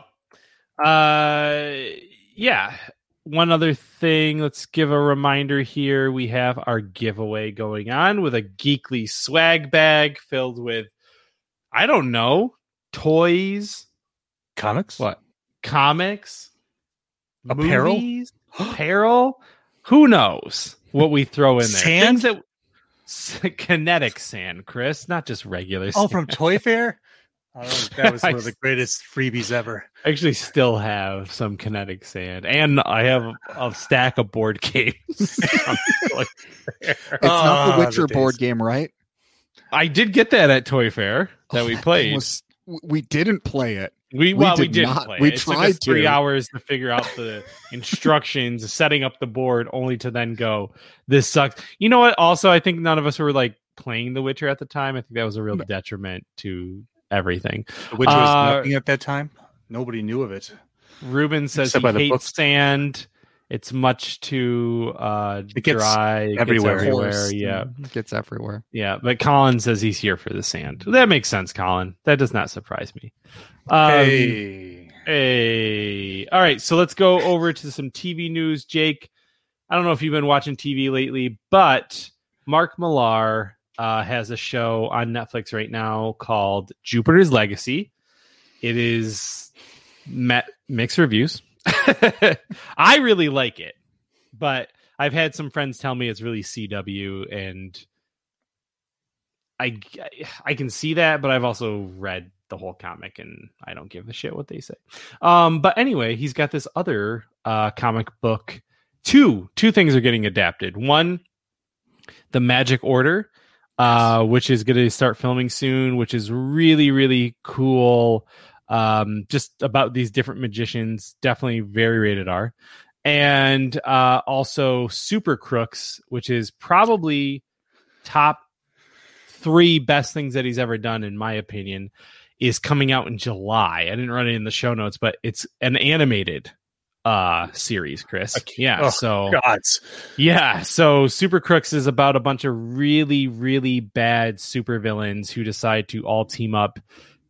[SPEAKER 1] uh, yeah. One other thing, let's give a reminder here. We have our giveaway going on with a geekly swag bag filled with, I don't know, toys,
[SPEAKER 2] Comics?
[SPEAKER 1] what, comics,
[SPEAKER 2] Apparel?
[SPEAKER 1] movies, apparel. Who knows what we throw in there?
[SPEAKER 2] Sand?
[SPEAKER 1] Things that kinetic sand, Chris, not just regular.
[SPEAKER 2] Oh,
[SPEAKER 1] sand.
[SPEAKER 2] from Toy Fair? Oh, that was one of the greatest freebies ever.
[SPEAKER 1] I actually still have some kinetic sand, and I have a stack of board games. from Toy Fair.
[SPEAKER 3] It's not
[SPEAKER 2] Ah,
[SPEAKER 3] the Witcher
[SPEAKER 2] the
[SPEAKER 3] board game, right?
[SPEAKER 1] I did get that at Toy Fair that
[SPEAKER 3] Oh,
[SPEAKER 1] we
[SPEAKER 3] game
[SPEAKER 1] played.
[SPEAKER 3] was- we didn't play it.
[SPEAKER 1] we
[SPEAKER 3] we
[SPEAKER 1] well, we
[SPEAKER 3] did
[SPEAKER 1] didn't
[SPEAKER 3] not.
[SPEAKER 1] play.
[SPEAKER 3] We
[SPEAKER 1] it. It took us
[SPEAKER 3] tried
[SPEAKER 1] three
[SPEAKER 3] to.
[SPEAKER 1] hours to figure out the instructions, setting up the board, only to then go, "This sucks." You know what? Also, I think none of us were like playing The Witcher at the time. I think that was a real
[SPEAKER 3] No.
[SPEAKER 1] detriment to everything.
[SPEAKER 2] which was
[SPEAKER 1] Uh,
[SPEAKER 2] nothing at that time. Nobody knew of it.
[SPEAKER 1] Ruben says
[SPEAKER 2] Except
[SPEAKER 1] he hates
[SPEAKER 2] books.
[SPEAKER 1] sand. It's much too uh,
[SPEAKER 2] It gets
[SPEAKER 1] dry. It gets
[SPEAKER 2] everywhere.
[SPEAKER 1] everywhere. Yeah,
[SPEAKER 3] it gets everywhere.
[SPEAKER 1] yeah. But Colin says he's here for the sand. That makes sense, Colin. That does not surprise me. Um,
[SPEAKER 2] hey.
[SPEAKER 1] Hey. All right, so let's go over to some TV news. Jake, I don't know if you've been watching TV lately, but Mark Millar uh, has a show on Netflix right now called Jupiter's Legacy. It is met mixed reviews. I really like it, but I've had some friends tell me it's really CW, and I I can see that, but I've also read the whole comic, and I don't give a shit what they say. Um, but anyway, he's got this other uh, comic book. Two two things are getting adapted. One the Magic Order, uh, which is going to start filming soon, which is really really cool. Um, just about these different magicians, definitely very rated R, and uh, also Super Crooks, which is probably top three best things that he's ever done, in my opinion, is coming out in July. I didn't run it in the show notes, but it's an animated uh series chris yeah
[SPEAKER 2] Oh,
[SPEAKER 1] so
[SPEAKER 2] Gods.
[SPEAKER 1] yeah, so Super Crooks is about a bunch of really, really bad supervillains who decide to all team up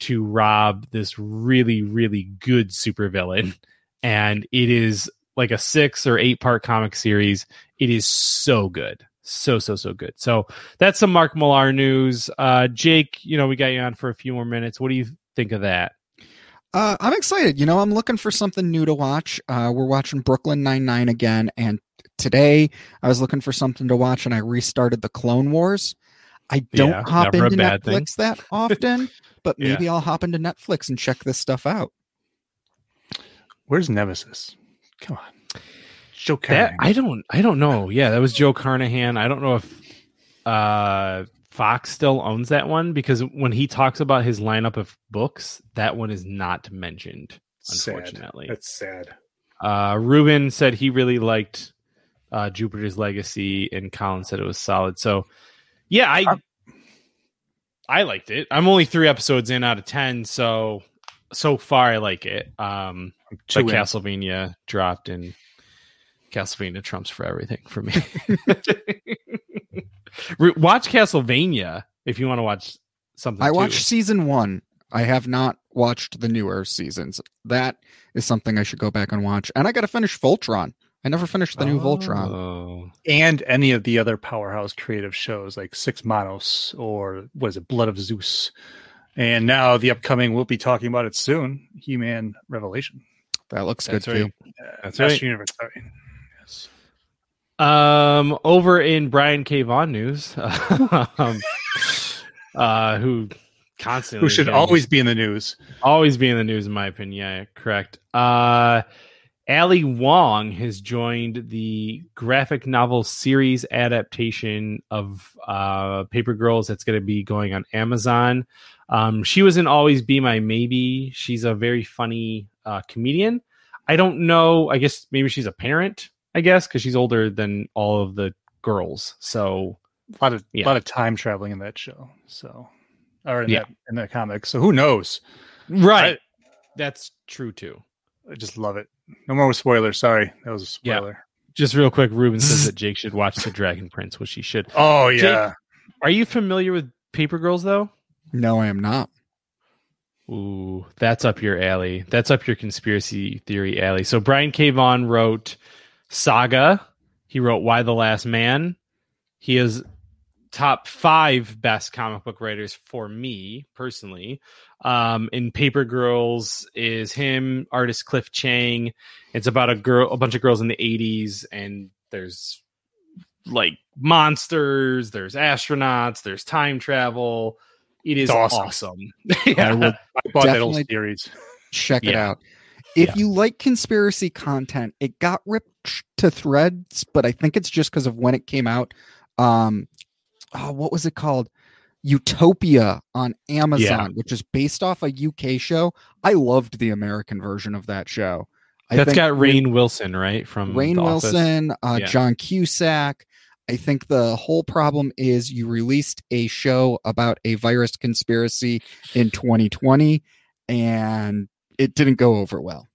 [SPEAKER 1] to rob this really, really good supervillain. And it is like a six or eight part comic series. It is so good. So, so, so good. So that's some Mark Millar news. Uh Jake, you know, we got you on for a few more minutes. What do you think of that?
[SPEAKER 3] Uh, I'm excited. You know, I'm looking for something new to watch. Uh, we're watching Brooklyn Nine Nine again, and today I was looking for something to watch, and I restarted the Clone Wars. I don't
[SPEAKER 1] Yeah,
[SPEAKER 3] hop into
[SPEAKER 1] bad thing.
[SPEAKER 3] Netflix that often, but
[SPEAKER 1] Yeah.
[SPEAKER 3] maybe I'll hop into Netflix and check this stuff out.
[SPEAKER 2] Where's Nemesis? Come on. Joe
[SPEAKER 1] That I don't I don't know. Yeah, that was Joe Carnahan. I don't know if uh Fox still owns that one because when he talks about his lineup of books, that one is not mentioned.
[SPEAKER 2] Sad.
[SPEAKER 1] unfortunately.
[SPEAKER 2] That's sad.
[SPEAKER 1] Uh Ruben said he really liked uh Jupiter's Legacy and Colin said it was solid. So yeah, I
[SPEAKER 2] I'm-
[SPEAKER 1] I liked it. I'm only 3 episodes in out of 10, so so far I like it. Um
[SPEAKER 2] I'm
[SPEAKER 1] but
[SPEAKER 2] two.
[SPEAKER 1] Castlevania dropped and Castlevania trumps for everything for me. Watch Castlevania if you want to watch something.
[SPEAKER 3] I
[SPEAKER 1] too.
[SPEAKER 3] watched season one. I have not watched the newer seasons. That is something I should go back and watch. And I got to finish Voltron. I never finished the new Voltron.
[SPEAKER 1] Oh.
[SPEAKER 2] and any of the other powerhouse creative shows like Seis Manos or was it Blood of Zeus? And now the upcoming, we'll be talking about it soon. He-Man Revelation.
[SPEAKER 3] That looks
[SPEAKER 1] That's
[SPEAKER 3] good
[SPEAKER 1] right.
[SPEAKER 3] too.
[SPEAKER 2] Uh,
[SPEAKER 1] That's
[SPEAKER 2] Master
[SPEAKER 1] right.
[SPEAKER 2] Universe. Sorry. Yes.
[SPEAKER 1] Um, over in Brian K. Vaughan news, um, uh, who constantly
[SPEAKER 2] Who should always be in the news?
[SPEAKER 1] always be in the news in my opinion yeah correct uh ali wong has joined the graphic novel series adaptation of uh paper girls that's going to be going on amazon um she was in always be my maybe she's a very funny uh comedian i don't know i guess maybe she's a parent i guess because she's older than all of the girls so
[SPEAKER 2] A lot of
[SPEAKER 1] Yeah.
[SPEAKER 2] lot of time traveling in that show. So, or in
[SPEAKER 1] Yeah.
[SPEAKER 2] that in that comic. So who knows?
[SPEAKER 1] right that's true too
[SPEAKER 2] I just love it. No more spoilers. Sorry, that was a
[SPEAKER 1] Yeah.
[SPEAKER 2] spoiler.
[SPEAKER 1] just real quick ruben says that jake should watch the dragon prince which he should
[SPEAKER 2] Oh
[SPEAKER 1] Jake-
[SPEAKER 2] yeah.
[SPEAKER 1] Are you familiar with Paper Girls though?
[SPEAKER 3] No, I am not.
[SPEAKER 1] Ooh, that's up your alley. That's up your conspiracy theory alley. So Brian K. Vaughan wrote Saga. He wrote Y the Last Man. He is top five best comic book writers for me personally. Um, in Paper Girls is him, artist Cliff Chiang. It's about a girl, a bunch of girls in the '80s, and there's like monsters, there's astronauts, there's time travel. It is
[SPEAKER 2] It's awesome.
[SPEAKER 1] awesome.
[SPEAKER 3] I
[SPEAKER 1] yeah.
[SPEAKER 3] will
[SPEAKER 2] I bought that whole series.
[SPEAKER 3] check it
[SPEAKER 1] Yeah.
[SPEAKER 3] out. If
[SPEAKER 1] Yeah.
[SPEAKER 3] you like conspiracy content, it got ripped to threads, but I think it's just because of when it came out. Um, oh, what was it called? Utopia on Amazon, which is based off a UK show. I loved the American version of that show. I
[SPEAKER 1] That's
[SPEAKER 3] think
[SPEAKER 1] got Rainn Wilson, right? From Rainn
[SPEAKER 3] Wilson, uh,
[SPEAKER 1] Yeah.
[SPEAKER 3] John Cusack. I think the whole problem is you released a show about a virus conspiracy in 2020 and it didn't go over well.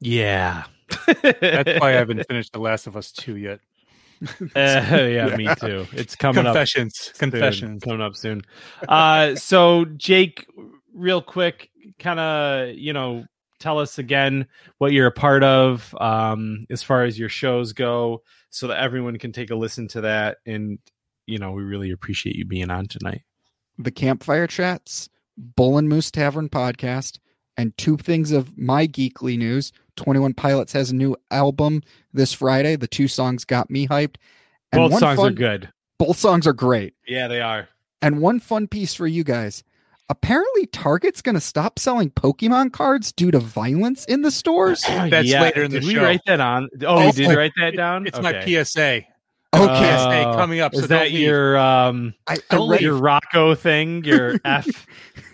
[SPEAKER 1] Yeah.
[SPEAKER 2] That's why I haven't finished The Last of Us two yet.
[SPEAKER 1] Uh, yeah, me too. It's coming up.
[SPEAKER 2] Confessions.
[SPEAKER 1] soon,
[SPEAKER 2] Confessions.
[SPEAKER 1] coming up soon. Uh, so Jake, real quick, kind of, you know, tell us again what you're a part of um, as far as your shows go, so that everyone can take a listen to that. And you know, we really appreciate you being on tonight.
[SPEAKER 3] The Campfire Chats, Bull and Moose Tavern podcast, and two things of my geekly news. 21 Pilots has a new album this Friday. The two songs got me hyped. And
[SPEAKER 1] Both
[SPEAKER 3] one
[SPEAKER 1] songs are good.
[SPEAKER 3] Both songs are great.
[SPEAKER 1] Yeah, they are.
[SPEAKER 3] And one fun piece for you guys. Apparently, Target's going to stop selling Pokemon cards due to violence in the stores.
[SPEAKER 2] That's later in the show.
[SPEAKER 1] did we write that on? Oh,
[SPEAKER 2] Oh,
[SPEAKER 1] we did
[SPEAKER 2] my-
[SPEAKER 1] write that down.
[SPEAKER 2] It's
[SPEAKER 1] Okay.
[SPEAKER 2] my PSA.
[SPEAKER 3] Okay.
[SPEAKER 1] Uh,
[SPEAKER 2] PSA coming up.
[SPEAKER 1] Is
[SPEAKER 2] so
[SPEAKER 1] that your um
[SPEAKER 3] I, I read,
[SPEAKER 1] your Rocco thing? Your F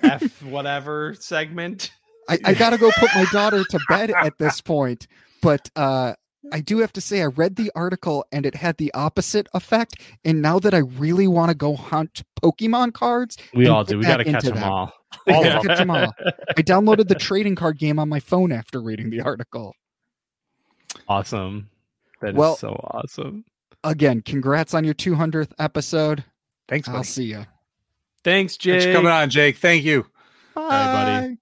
[SPEAKER 1] F whatever segment?
[SPEAKER 3] I, I gotta go put my daughter to bed at this point. But uh I do have to say I read the article and it had the opposite effect. And now that I really want to go hunt Pokemon cards,
[SPEAKER 1] We all do. We got to catch them
[SPEAKER 3] them.
[SPEAKER 1] all.
[SPEAKER 2] All
[SPEAKER 3] I
[SPEAKER 2] of
[SPEAKER 3] catch 'em all. I downloaded the trading card game on my phone after reading the article.
[SPEAKER 1] Awesome. That is
[SPEAKER 3] Well-
[SPEAKER 1] so awesome.
[SPEAKER 3] Again, congrats on your 200th episode.
[SPEAKER 2] Thanks, Buddy.
[SPEAKER 3] I'll see you.
[SPEAKER 1] Thanks,
[SPEAKER 2] Thanks
[SPEAKER 1] Jake.
[SPEAKER 2] for coming on, Jake. Thank you.
[SPEAKER 1] Bye, buddy.
[SPEAKER 3] Bye.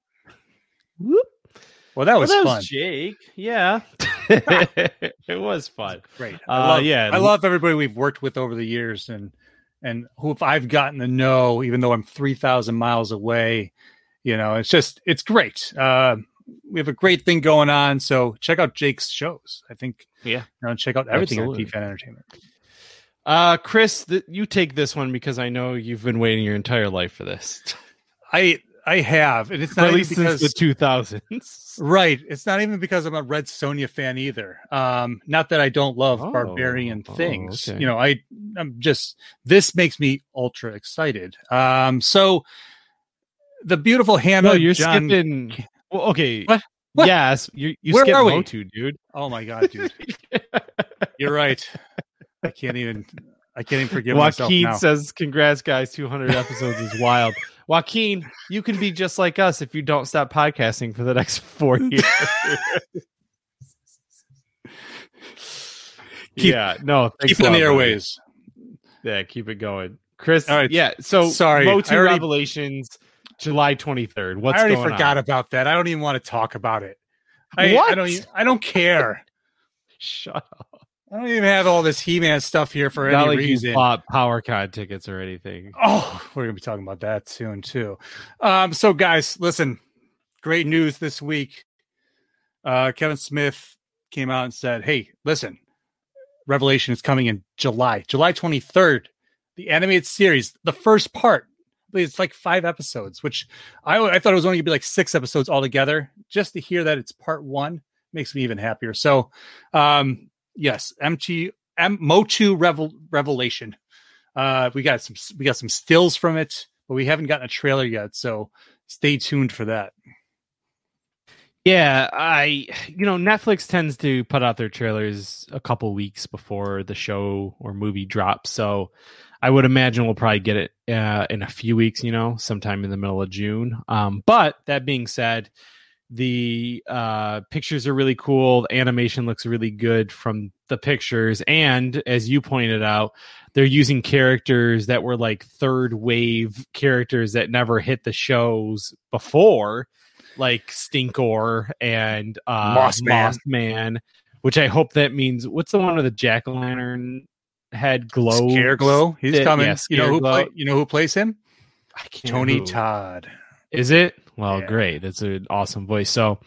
[SPEAKER 1] Whoop.
[SPEAKER 2] Well, that
[SPEAKER 1] Well,
[SPEAKER 2] was
[SPEAKER 1] that
[SPEAKER 2] fun.
[SPEAKER 1] was Jake. Yeah, it was fun.
[SPEAKER 2] Great.
[SPEAKER 1] Uh,
[SPEAKER 2] I love,
[SPEAKER 1] yeah.
[SPEAKER 2] I love everybody we've worked with over the years and and who I've gotten to know, even though I'm three thousand miles away. You know, it's just it's great. Uh, we have a great thing going on. So check out Jake's shows. I think
[SPEAKER 1] Yeah.
[SPEAKER 2] you know, check out everything
[SPEAKER 1] Absolutely.
[SPEAKER 2] at DFAT Entertainment.
[SPEAKER 1] Uh, Chris, th- you take this one because I know you've been waiting your entire life for this,
[SPEAKER 2] I I have, and it's not
[SPEAKER 1] at
[SPEAKER 2] even
[SPEAKER 1] least
[SPEAKER 2] because
[SPEAKER 1] since the 2000s.
[SPEAKER 2] right. It's not even because I'm a Red Sonja fan either. Um, not that I don't love
[SPEAKER 1] Oh,
[SPEAKER 2] barbarian
[SPEAKER 1] oh,
[SPEAKER 2] things.
[SPEAKER 1] okay.
[SPEAKER 2] You know, I I'm just this makes me ultra excited. Um, so the beautiful Hannah.
[SPEAKER 1] No, you're
[SPEAKER 2] John,
[SPEAKER 1] skipping. Well, okay.
[SPEAKER 2] What? What?
[SPEAKER 1] Yes, you you
[SPEAKER 2] Where
[SPEAKER 1] skipped? Motu, dude.
[SPEAKER 2] Oh my god, dude, you're right. I can't even. I can't even forgive
[SPEAKER 1] Joaquin
[SPEAKER 2] myself now.
[SPEAKER 1] says, "Congrats, guys! 200 episodes is wild." Joaquin, you can be just like us if you don't stop podcasting for the next four years.
[SPEAKER 2] Keep-
[SPEAKER 1] yeah, no,
[SPEAKER 2] Keep it
[SPEAKER 1] a
[SPEAKER 2] on
[SPEAKER 1] lot,
[SPEAKER 2] the airways.
[SPEAKER 1] Yeah, keep it going, Chris.
[SPEAKER 2] All right.
[SPEAKER 1] Yeah, so
[SPEAKER 2] Sorry,
[SPEAKER 1] Motu
[SPEAKER 2] already-
[SPEAKER 1] Revelations, July 23rd. What's
[SPEAKER 2] I already forgot
[SPEAKER 1] on?
[SPEAKER 2] about that. I don't even want to talk about it. I, I don't. I don't care.
[SPEAKER 1] Shut up.
[SPEAKER 2] I don't even have all this He-Man stuff here for
[SPEAKER 1] Not
[SPEAKER 2] any
[SPEAKER 1] like
[SPEAKER 2] reason.
[SPEAKER 1] bought PowerCon tickets or anything.
[SPEAKER 2] Oh, we're gonna be talking about that soon too. Um, so guys, listen, great news this week. Uh, Kevin Smith came out and said, "Hey, listen, Revelation is coming in July, July twenty third. The animated series, the first part. It's like five episodes, which I I thought it was only gonna be like six episodes altogether. Just to hear that it's part one makes me even happier. So, um, yes, MT M Motu Revel Revelation. Uh, we got some we got some stills from it, but we haven't gotten a trailer yet. So stay tuned for that.
[SPEAKER 1] Yeah, I you know Netflix tends to put out their trailers a couple weeks before the show or movie drops, so I would imagine we'll probably get it uh, in a few weeks. You know, sometime in the middle of June. Um, but that being said, the uh, pictures are really cool. The animation looks really good from the pictures, and as you pointed out, they're using characters that were like third wave characters that never hit the shows before like Stinkor and uh,
[SPEAKER 2] Moss Man.
[SPEAKER 1] Man, which I hope that means what's the one with the jack o' lantern head glow?
[SPEAKER 2] Scareglow, he's
[SPEAKER 1] Yeah,
[SPEAKER 2] coming.
[SPEAKER 1] yeah,
[SPEAKER 2] you know who play, you know who plays him?
[SPEAKER 1] I can't
[SPEAKER 2] Tony. Todd.
[SPEAKER 1] Is it? Well,
[SPEAKER 2] Yeah.
[SPEAKER 1] great. That's an awesome voice. So,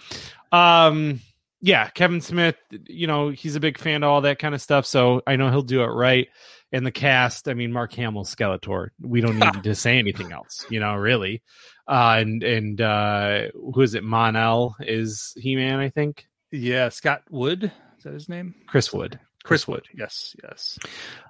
[SPEAKER 1] um, yeah, Kevin Smith, you know, he's a big fan of all that kind of stuff. So I know he'll do it right. And the cast, I mean, Mark Hamill, Skeletor. We don't need to say anything else, you know, really. Uh, and and uh, who is it? Mon-El is He Man, I think.
[SPEAKER 2] Yeah, Scott Wood. Is that his name?
[SPEAKER 1] Chris Wood.
[SPEAKER 2] Chris Wood. Yes, yes.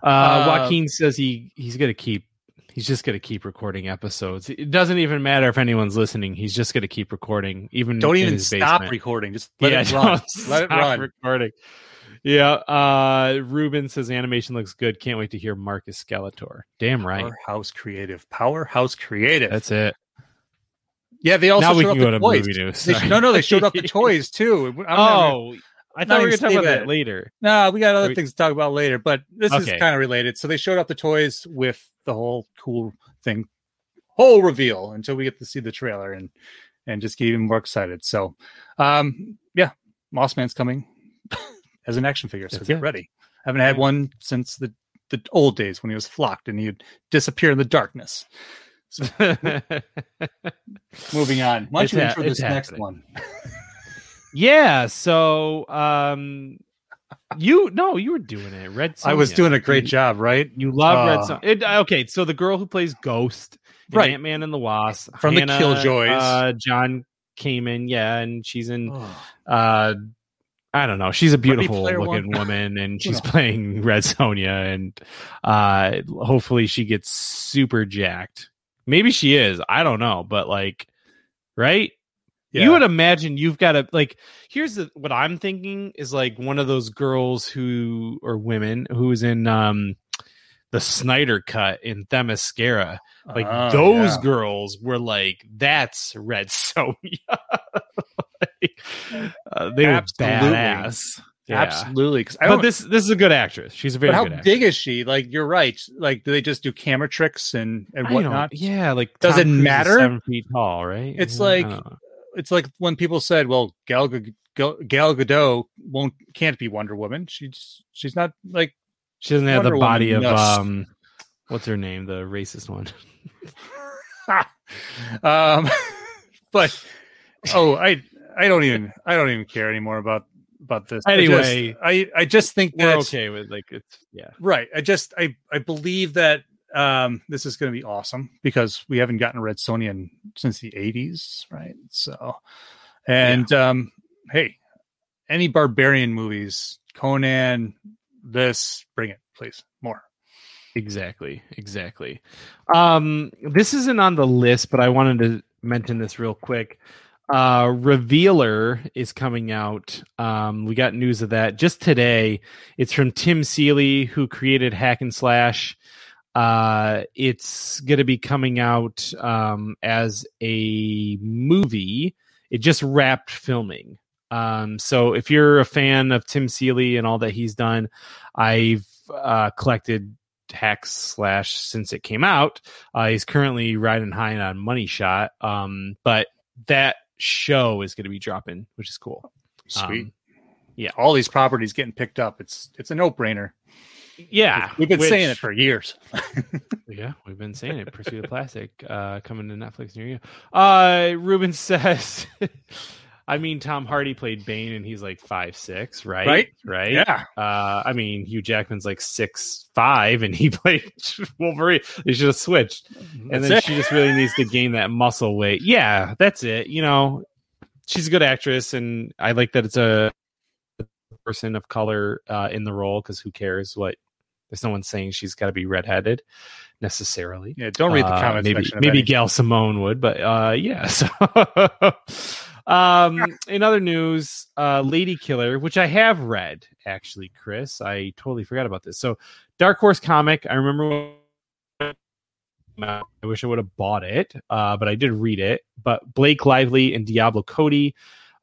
[SPEAKER 1] Uh,
[SPEAKER 2] Uh,
[SPEAKER 1] Joaquin says he he's gonna keep. He's just gonna keep recording episodes. It doesn't even matter if anyone's listening. He's just gonna keep recording. Even
[SPEAKER 2] Don't even stop
[SPEAKER 1] basement.
[SPEAKER 2] recording. Just let
[SPEAKER 1] yeah,
[SPEAKER 2] it run. Let it
[SPEAKER 1] stop
[SPEAKER 2] run.
[SPEAKER 1] Recording. Yeah. Uh, Ruben says animation looks good. Can't wait to hear Marcus Skeletor. Damn right.
[SPEAKER 2] Powerhouse Creative. Powerhouse Creative.
[SPEAKER 1] That's it.
[SPEAKER 2] yeah, they also
[SPEAKER 1] now we can go to
[SPEAKER 2] toys.
[SPEAKER 1] movie news.
[SPEAKER 2] They- no, no, they showed off the toys too.
[SPEAKER 1] Oh, I thought we were
[SPEAKER 2] even
[SPEAKER 1] gonna talk about that later.
[SPEAKER 2] No, we got other
[SPEAKER 1] We-
[SPEAKER 2] things to talk about later, but this is kind of related. So they showed off the toys with the whole cool thing, whole reveal until we get to see the trailer and and just get even more excited. So, um, yeah, Moss Man's coming as an action figure, so
[SPEAKER 1] That's
[SPEAKER 2] get
[SPEAKER 1] it.
[SPEAKER 2] ready. haven't had one since the the old days when he was flocked and he'd disappear in the darkness. Moving on. Why don't
[SPEAKER 1] It's
[SPEAKER 2] you
[SPEAKER 1] ha- it's
[SPEAKER 2] this next one?
[SPEAKER 1] yeah. So, um, you no, you were doing it. Red.
[SPEAKER 2] I was doing a great
[SPEAKER 1] You-
[SPEAKER 2] job, right?
[SPEAKER 1] You love Red
[SPEAKER 2] Uh,
[SPEAKER 1] Son. It, okay, so the girl who plays Ghost,
[SPEAKER 2] Right.
[SPEAKER 1] Ant Man and the Wasp,
[SPEAKER 2] From the
[SPEAKER 1] Hannah,
[SPEAKER 2] Killjoys.
[SPEAKER 1] uh, John came in, yeah, and she's in
[SPEAKER 2] Oh.
[SPEAKER 1] uh, I don't know. She's a beautiful looking woman, and she's playing Red Sonja, and uh, hopefully she gets super jacked. Maybe she is. I don't know, but like, right? You would imagine you've got to like. Here's the, what I'm thinking is like one of those girls who or women who's in um the Snyder cut in Themyscira. Like
[SPEAKER 2] Oh,
[SPEAKER 1] those
[SPEAKER 2] yeah.
[SPEAKER 1] girls were like, that's Red. Like, uh, they
[SPEAKER 2] Absolutely.
[SPEAKER 1] were badass. Yeah.
[SPEAKER 2] absolutely.
[SPEAKER 1] But this this is a good actress. She's a very
[SPEAKER 2] how big is she? Like you're right. Like do they just do camera tricks and and whatnot?
[SPEAKER 1] Yeah, like
[SPEAKER 2] Does
[SPEAKER 1] Tom
[SPEAKER 2] it
[SPEAKER 1] Cruise
[SPEAKER 2] matter?
[SPEAKER 1] Seven feet tall, right?
[SPEAKER 2] It's
[SPEAKER 1] Yeah,
[SPEAKER 2] like-. It's like when people said, "Well, Gal, Gal, Gal Gadot won't can't be Wonder Woman. She's she's not like
[SPEAKER 1] she doesn't have
[SPEAKER 2] Wonder
[SPEAKER 1] the body
[SPEAKER 2] Woman
[SPEAKER 1] of
[SPEAKER 2] nuts.
[SPEAKER 1] um, what's her name? The racist one.
[SPEAKER 2] um but oh i i don't even i don't even care anymore about about this I just-
[SPEAKER 1] Anyway.
[SPEAKER 2] i i just think
[SPEAKER 1] We're okay with like it's yeah.
[SPEAKER 2] right i just i i believe that um this is going to be awesome because we haven't gotten red Sonja in, since the 80s right so and um hey any barbarian movies conan this bring it please more
[SPEAKER 1] Exactly, exactly. Um, this isn't on the list, but I wanted to mention this real quick. Uh, Revealer is coming out. Um, we got news of that just today. It's from Tim Seeley, who created Hack and Slash. Uh, it's going to be coming out um, as a movie. It just wrapped filming. Um, so if you're a fan of Tim Seeley and all that he's done, I've uh, collected hack slash since it came out. Uh, he's currently riding high on Money Shot. Um, but that show is going to be dropping, which is cool.
[SPEAKER 2] sweet
[SPEAKER 1] Um, yeah.
[SPEAKER 2] all these properties getting picked up it's it's a no-brainer
[SPEAKER 1] yeah,
[SPEAKER 2] we've been
[SPEAKER 1] which-
[SPEAKER 2] saying it for years
[SPEAKER 1] Yeah, we've been saying it. Pursuit of Plastic uh, coming to Netflix near you. Uh, Ruben says, I mean, Tom Hardy played Bane and he's like five six, right?
[SPEAKER 2] Right.
[SPEAKER 1] Right.
[SPEAKER 2] yeah
[SPEAKER 1] Uh, I mean, Hugh Jackman's like six five and he played Wolverine. They should have switched. and
[SPEAKER 2] That's
[SPEAKER 1] then
[SPEAKER 2] it.
[SPEAKER 1] she just really needs to gain that muscle weight. Yeah, that's it. You know, she's a good actress, and I like that it's a person of color uh, in the role because who cares what? There's no one saying she's got to be redheaded necessarily.
[SPEAKER 2] Yeah, don't read the
[SPEAKER 1] Uh,
[SPEAKER 2] comments
[SPEAKER 1] maybe maybe
[SPEAKER 2] any-
[SPEAKER 1] Gail Simone would, but uh, yeah. So, um, in other news, uh, Lady Killer, which I have read actually, Chris, I totally forgot about this. So, Dark Horse comic. I remember. I wish I would have bought it, uh, but I did read it. But Blake Lively and Diablo Cody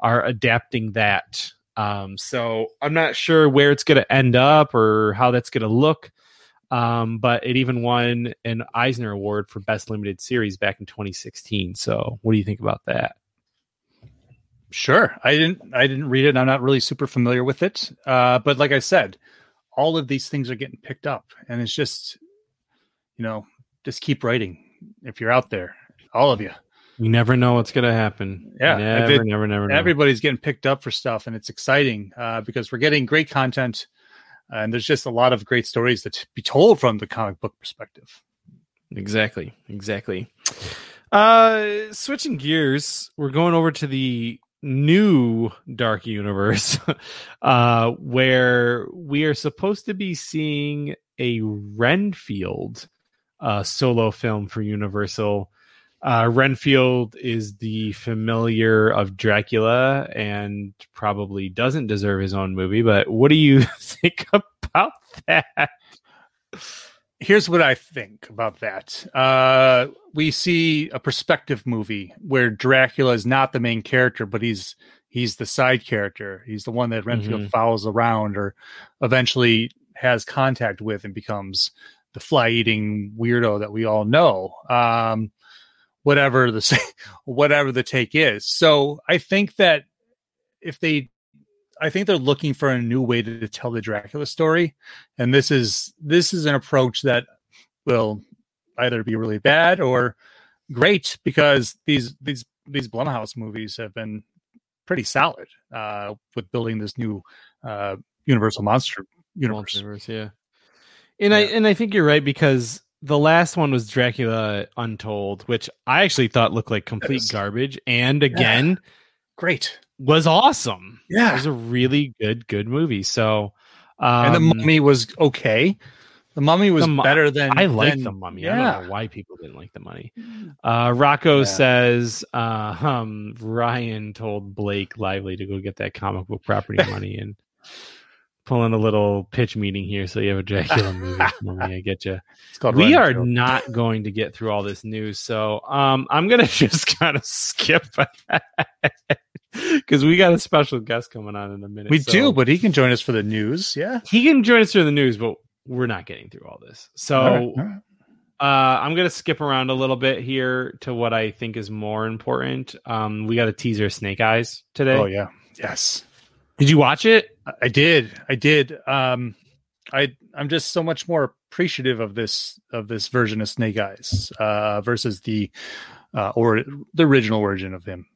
[SPEAKER 1] are adapting that. Um, so I'm not sure where it's going to end up or how that's going to look. Um, but it even won an Eisner Award for Best Limited Series back in 2016. So, what do you think about that?
[SPEAKER 2] Sure, I didn't. I didn't read it. I'm not really super familiar with it. Uh, but like I said, all of these things are getting picked up, and it's just, you know, just keep writing if you're out there, all of you.
[SPEAKER 1] You never know what's going to happen.
[SPEAKER 2] Yeah,
[SPEAKER 1] never,
[SPEAKER 2] did-
[SPEAKER 1] never, never, never.
[SPEAKER 2] Everybody's getting picked up for stuff, and it's exciting uh, because we're getting great content, and there's just a lot of great stories that to be told from the comic book perspective.
[SPEAKER 1] Exactly. Exactly. Uh switching gears, we're going over to the new dark universe uh where we are supposed to be seeing a Renfield uh solo film for Universal. Uh Renfield is the familiar of Dracula and probably doesn't deserve his own movie, but what do you think about that?
[SPEAKER 2] here's what I think about that. Uh, we see a perspective movie where Dracula is not the main character, but he's he's the side character. He's the one that Renfield
[SPEAKER 1] Mhm.
[SPEAKER 2] follows around or eventually has contact with and becomes the fly eating weirdo that we all know. Um, whatever the whatever the take is. So I think that if they I think they're looking for a new way to tell the Dracula story and this is this is an approach that will either be really bad or great because these these these Blumhouse movies have been pretty solid uh, with building this new uh, Universal Monster universe.
[SPEAKER 1] Multiverse, yeah. And I and I think you're right because the last one was Dracula Untold, which I actually thought looked like complete
[SPEAKER 2] Yes.
[SPEAKER 1] garbage. And again,
[SPEAKER 2] Great.
[SPEAKER 1] was awesome. Yeah, It
[SPEAKER 2] Yeah,
[SPEAKER 1] was a really good, good movie. So, um,
[SPEAKER 2] and the mummy was okay. The mummy was
[SPEAKER 1] The
[SPEAKER 2] better than
[SPEAKER 1] I like the mummy.
[SPEAKER 2] Yeah,
[SPEAKER 1] I don't know why people didn't like the mummy. Uh, Rocco
[SPEAKER 2] Yeah.
[SPEAKER 1] says uh, um, Ryan told Blake Lively to go get that comic book property money and pulling a little pitch meeting here. So you have a Dracula movie for me. I get you.
[SPEAKER 2] it's called
[SPEAKER 1] We are not going to get through all this news, so um, I'm gonna just kind of skip because we got a special guest coming on in a minute.
[SPEAKER 2] We
[SPEAKER 1] so-
[SPEAKER 2] do, but he can join us for the news. Yeah.
[SPEAKER 1] he can join us for the news, but we're not getting through all this. So
[SPEAKER 2] All right, all right.
[SPEAKER 1] uh, I'm gonna skip around a little bit here to what I think is more important. Um, we got a teaser Snake Eyes today.
[SPEAKER 2] Oh yeah. Yes.
[SPEAKER 1] Did you watch it?
[SPEAKER 2] I- did. I did. Um, I I'm just so much more appreciative of this of this version of Snake Eyes uh, versus the uh, or the original origin of him.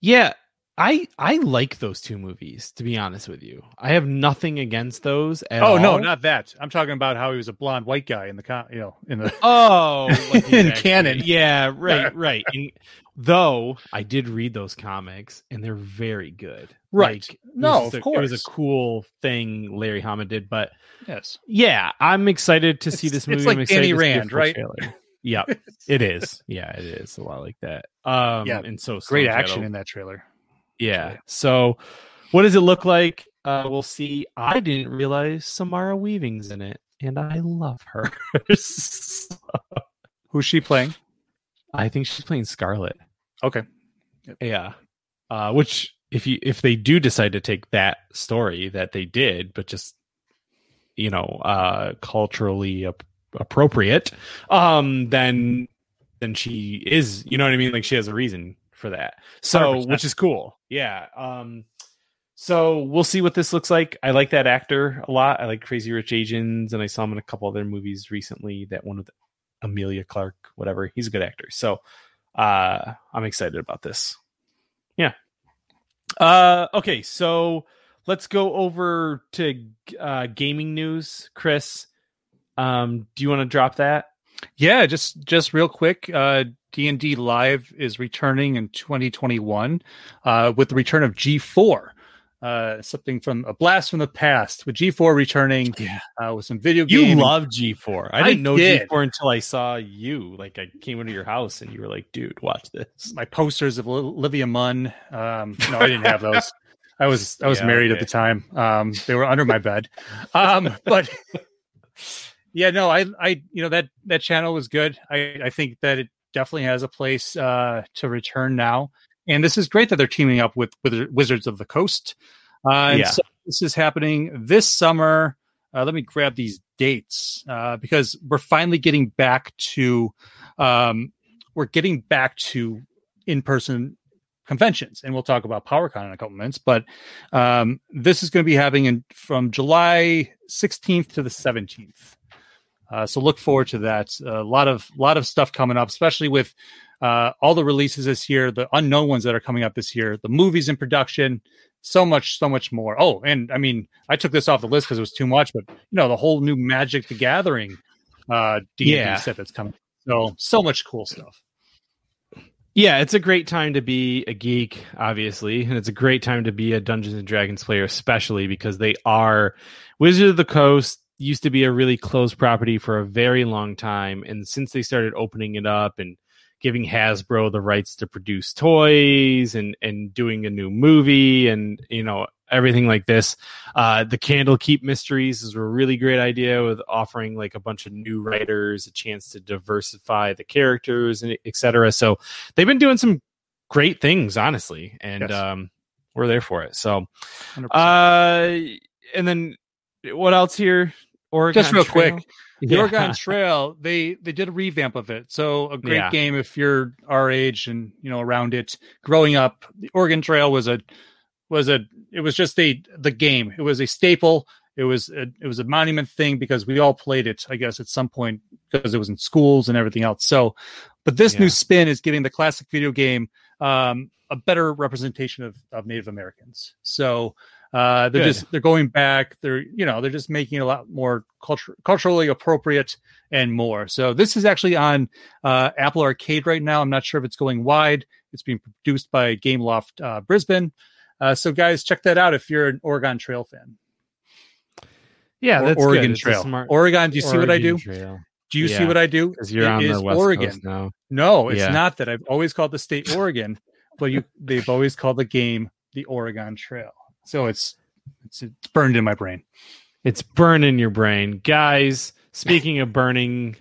[SPEAKER 1] Yeah, I I like those two movies. To be honest with you, I have nothing against those.
[SPEAKER 2] Oh no, not that. I'm talking about how he was a blonde white guy in the con- you know in the
[SPEAKER 1] Oh, like
[SPEAKER 2] In
[SPEAKER 1] exactly.
[SPEAKER 2] canon.
[SPEAKER 1] Yeah, right, right. And, though I did read those comics, and they're very good.
[SPEAKER 2] Right.
[SPEAKER 1] Like,
[SPEAKER 2] No, of
[SPEAKER 1] just a- it was a cool thing Larry Hama did. But
[SPEAKER 2] yes.
[SPEAKER 1] yeah, I'm excited to see this movie.
[SPEAKER 2] it's like
[SPEAKER 1] I'm
[SPEAKER 2] Danny
[SPEAKER 1] to see a
[SPEAKER 2] Rand, right?
[SPEAKER 1] Yeah, it is. Yeah, it is a lot like that. Um,
[SPEAKER 2] Yeah,
[SPEAKER 1] and so
[SPEAKER 2] Great action
[SPEAKER 1] Shadow-
[SPEAKER 2] in that trailer.
[SPEAKER 1] yeah. So, what does it look like? Uh, we'll see. I didn't realize Samara Weaving's in it, and I love her. So,
[SPEAKER 2] Who's she playing?
[SPEAKER 1] I think she's playing Scarlett.
[SPEAKER 2] Okay.
[SPEAKER 1] Yeah. Uh, which if you if they do decide to take that story that they did, but just you know, uh, culturally ap- appropriate, um, then then she is, you know what I mean? Like she has a reason for that. So,
[SPEAKER 2] 100%.
[SPEAKER 1] which is cool. Yeah. Um, so we'll see what this looks like. I like that actor a lot. I like Crazy Rich Asians, and I saw him in a couple other movies recently. That one with Emilia Clarke, whatever. He's a good actor. So uh I'm excited about this. Yeah. Uh okay, so let's go over to uh gaming news. Chris, um do you want to drop that?
[SPEAKER 2] Yeah, just just real quick. Uh, D and D Live is returning in 2021 uh, with the return of G4. Uh, something from a blast from the past with G4 returning
[SPEAKER 1] Yeah.
[SPEAKER 2] uh, with some video
[SPEAKER 1] games.
[SPEAKER 2] You
[SPEAKER 1] love G4. I
[SPEAKER 2] I
[SPEAKER 1] didn't know
[SPEAKER 2] did.
[SPEAKER 1] G4 until I saw you. Like I came into your house and you were like, "Dude, watch this."
[SPEAKER 2] my posters of Olivia Munn. Um, no, I didn't have those. I was I was
[SPEAKER 1] Yeah,
[SPEAKER 2] married
[SPEAKER 1] okay.
[SPEAKER 2] at the time. Um, they were under my bed. Um, but yeah, no, I I you know that that channel was good. I I think that it definitely has a place uh, to return now. And this is great that they're teaming up with with Wizards of the Coast. Uh, and
[SPEAKER 1] Yeah.
[SPEAKER 2] so this is happening this summer. Uh, let me grab these dates uh, because we're finally getting back to um, we're getting back to in person conventions, and we'll talk about PowerCon in a couple minutes. But um, this is going to be happening in, from July 16th to the 17th. Uh, so look forward to that. A lot of lot of stuff coming up, especially with uh, all the releases this year, the unknown ones that are coming up this year, the movies in production, so much, so much more. Oh, and I mean, I took this off the list because it was too much, but you know, the whole new Magic the Gathering uh, D&D
[SPEAKER 1] Yeah.
[SPEAKER 2] set that's coming. So so much cool stuff.
[SPEAKER 1] Yeah, it's a great time to be a geek, obviously, and it's a great time to be a Dungeons and Dragons player, especially because they are Wizard of the Coast used to be a really closed property for a very long time, and since they started opening it up and giving Hasbro the rights to produce toys and and doing a new movie and you know everything like this, uh, the Candlekeep Mysteries is a really great idea with offering like a bunch of new writers a chance to diversify the characters and etc. So they've been doing some great things, honestly, and
[SPEAKER 2] Yes.
[SPEAKER 1] um, we're there for it. So,
[SPEAKER 2] 100%.
[SPEAKER 1] uh, and then what else here? Oregon
[SPEAKER 2] Just real
[SPEAKER 1] Trail?
[SPEAKER 2] quick, the
[SPEAKER 1] Yeah.
[SPEAKER 2] Oregon Trail, they they did a revamp of it. So a great
[SPEAKER 1] Yeah.
[SPEAKER 2] game if you're our age and you know around it. Growing up, the Oregon Trail was a was a it was just a the game. It was a staple. It was a, it was a monument thing because we all played it, I guess, at some point because it was in schools and everything else. So, but this
[SPEAKER 1] Yeah.
[SPEAKER 2] new spin is giving the classic video game um, a better representation of, of Native Americans. So uh, they're
[SPEAKER 1] Good.
[SPEAKER 2] just they're going back. They're you know they're just making it a lot more culture, culturally appropriate and more. So this is actually on uh, Apple Arcade right now. I'm not sure if it's going wide. It's being produced by Gameloft uh, Brisbane. Uh, so, guys, check that out if you're an Oregon Trail fan.
[SPEAKER 1] Yeah,
[SPEAKER 2] Or
[SPEAKER 1] that's
[SPEAKER 2] Oregon
[SPEAKER 1] good.
[SPEAKER 2] Trail.
[SPEAKER 1] smart-
[SPEAKER 2] Oregon, do you see what I do?
[SPEAKER 1] Trail.
[SPEAKER 2] Do you see what I do?
[SPEAKER 1] you're
[SPEAKER 2] It
[SPEAKER 1] on
[SPEAKER 2] is
[SPEAKER 1] the west
[SPEAKER 2] Oregon.
[SPEAKER 1] coast now.
[SPEAKER 2] No, it's
[SPEAKER 1] Yeah.
[SPEAKER 2] not that. I've always called the state Oregon, but you they've always called the game the Oregon Trail. So it's it's, it's burned in my brain.
[SPEAKER 1] It's burned in your brain, guys. Speaking of burning,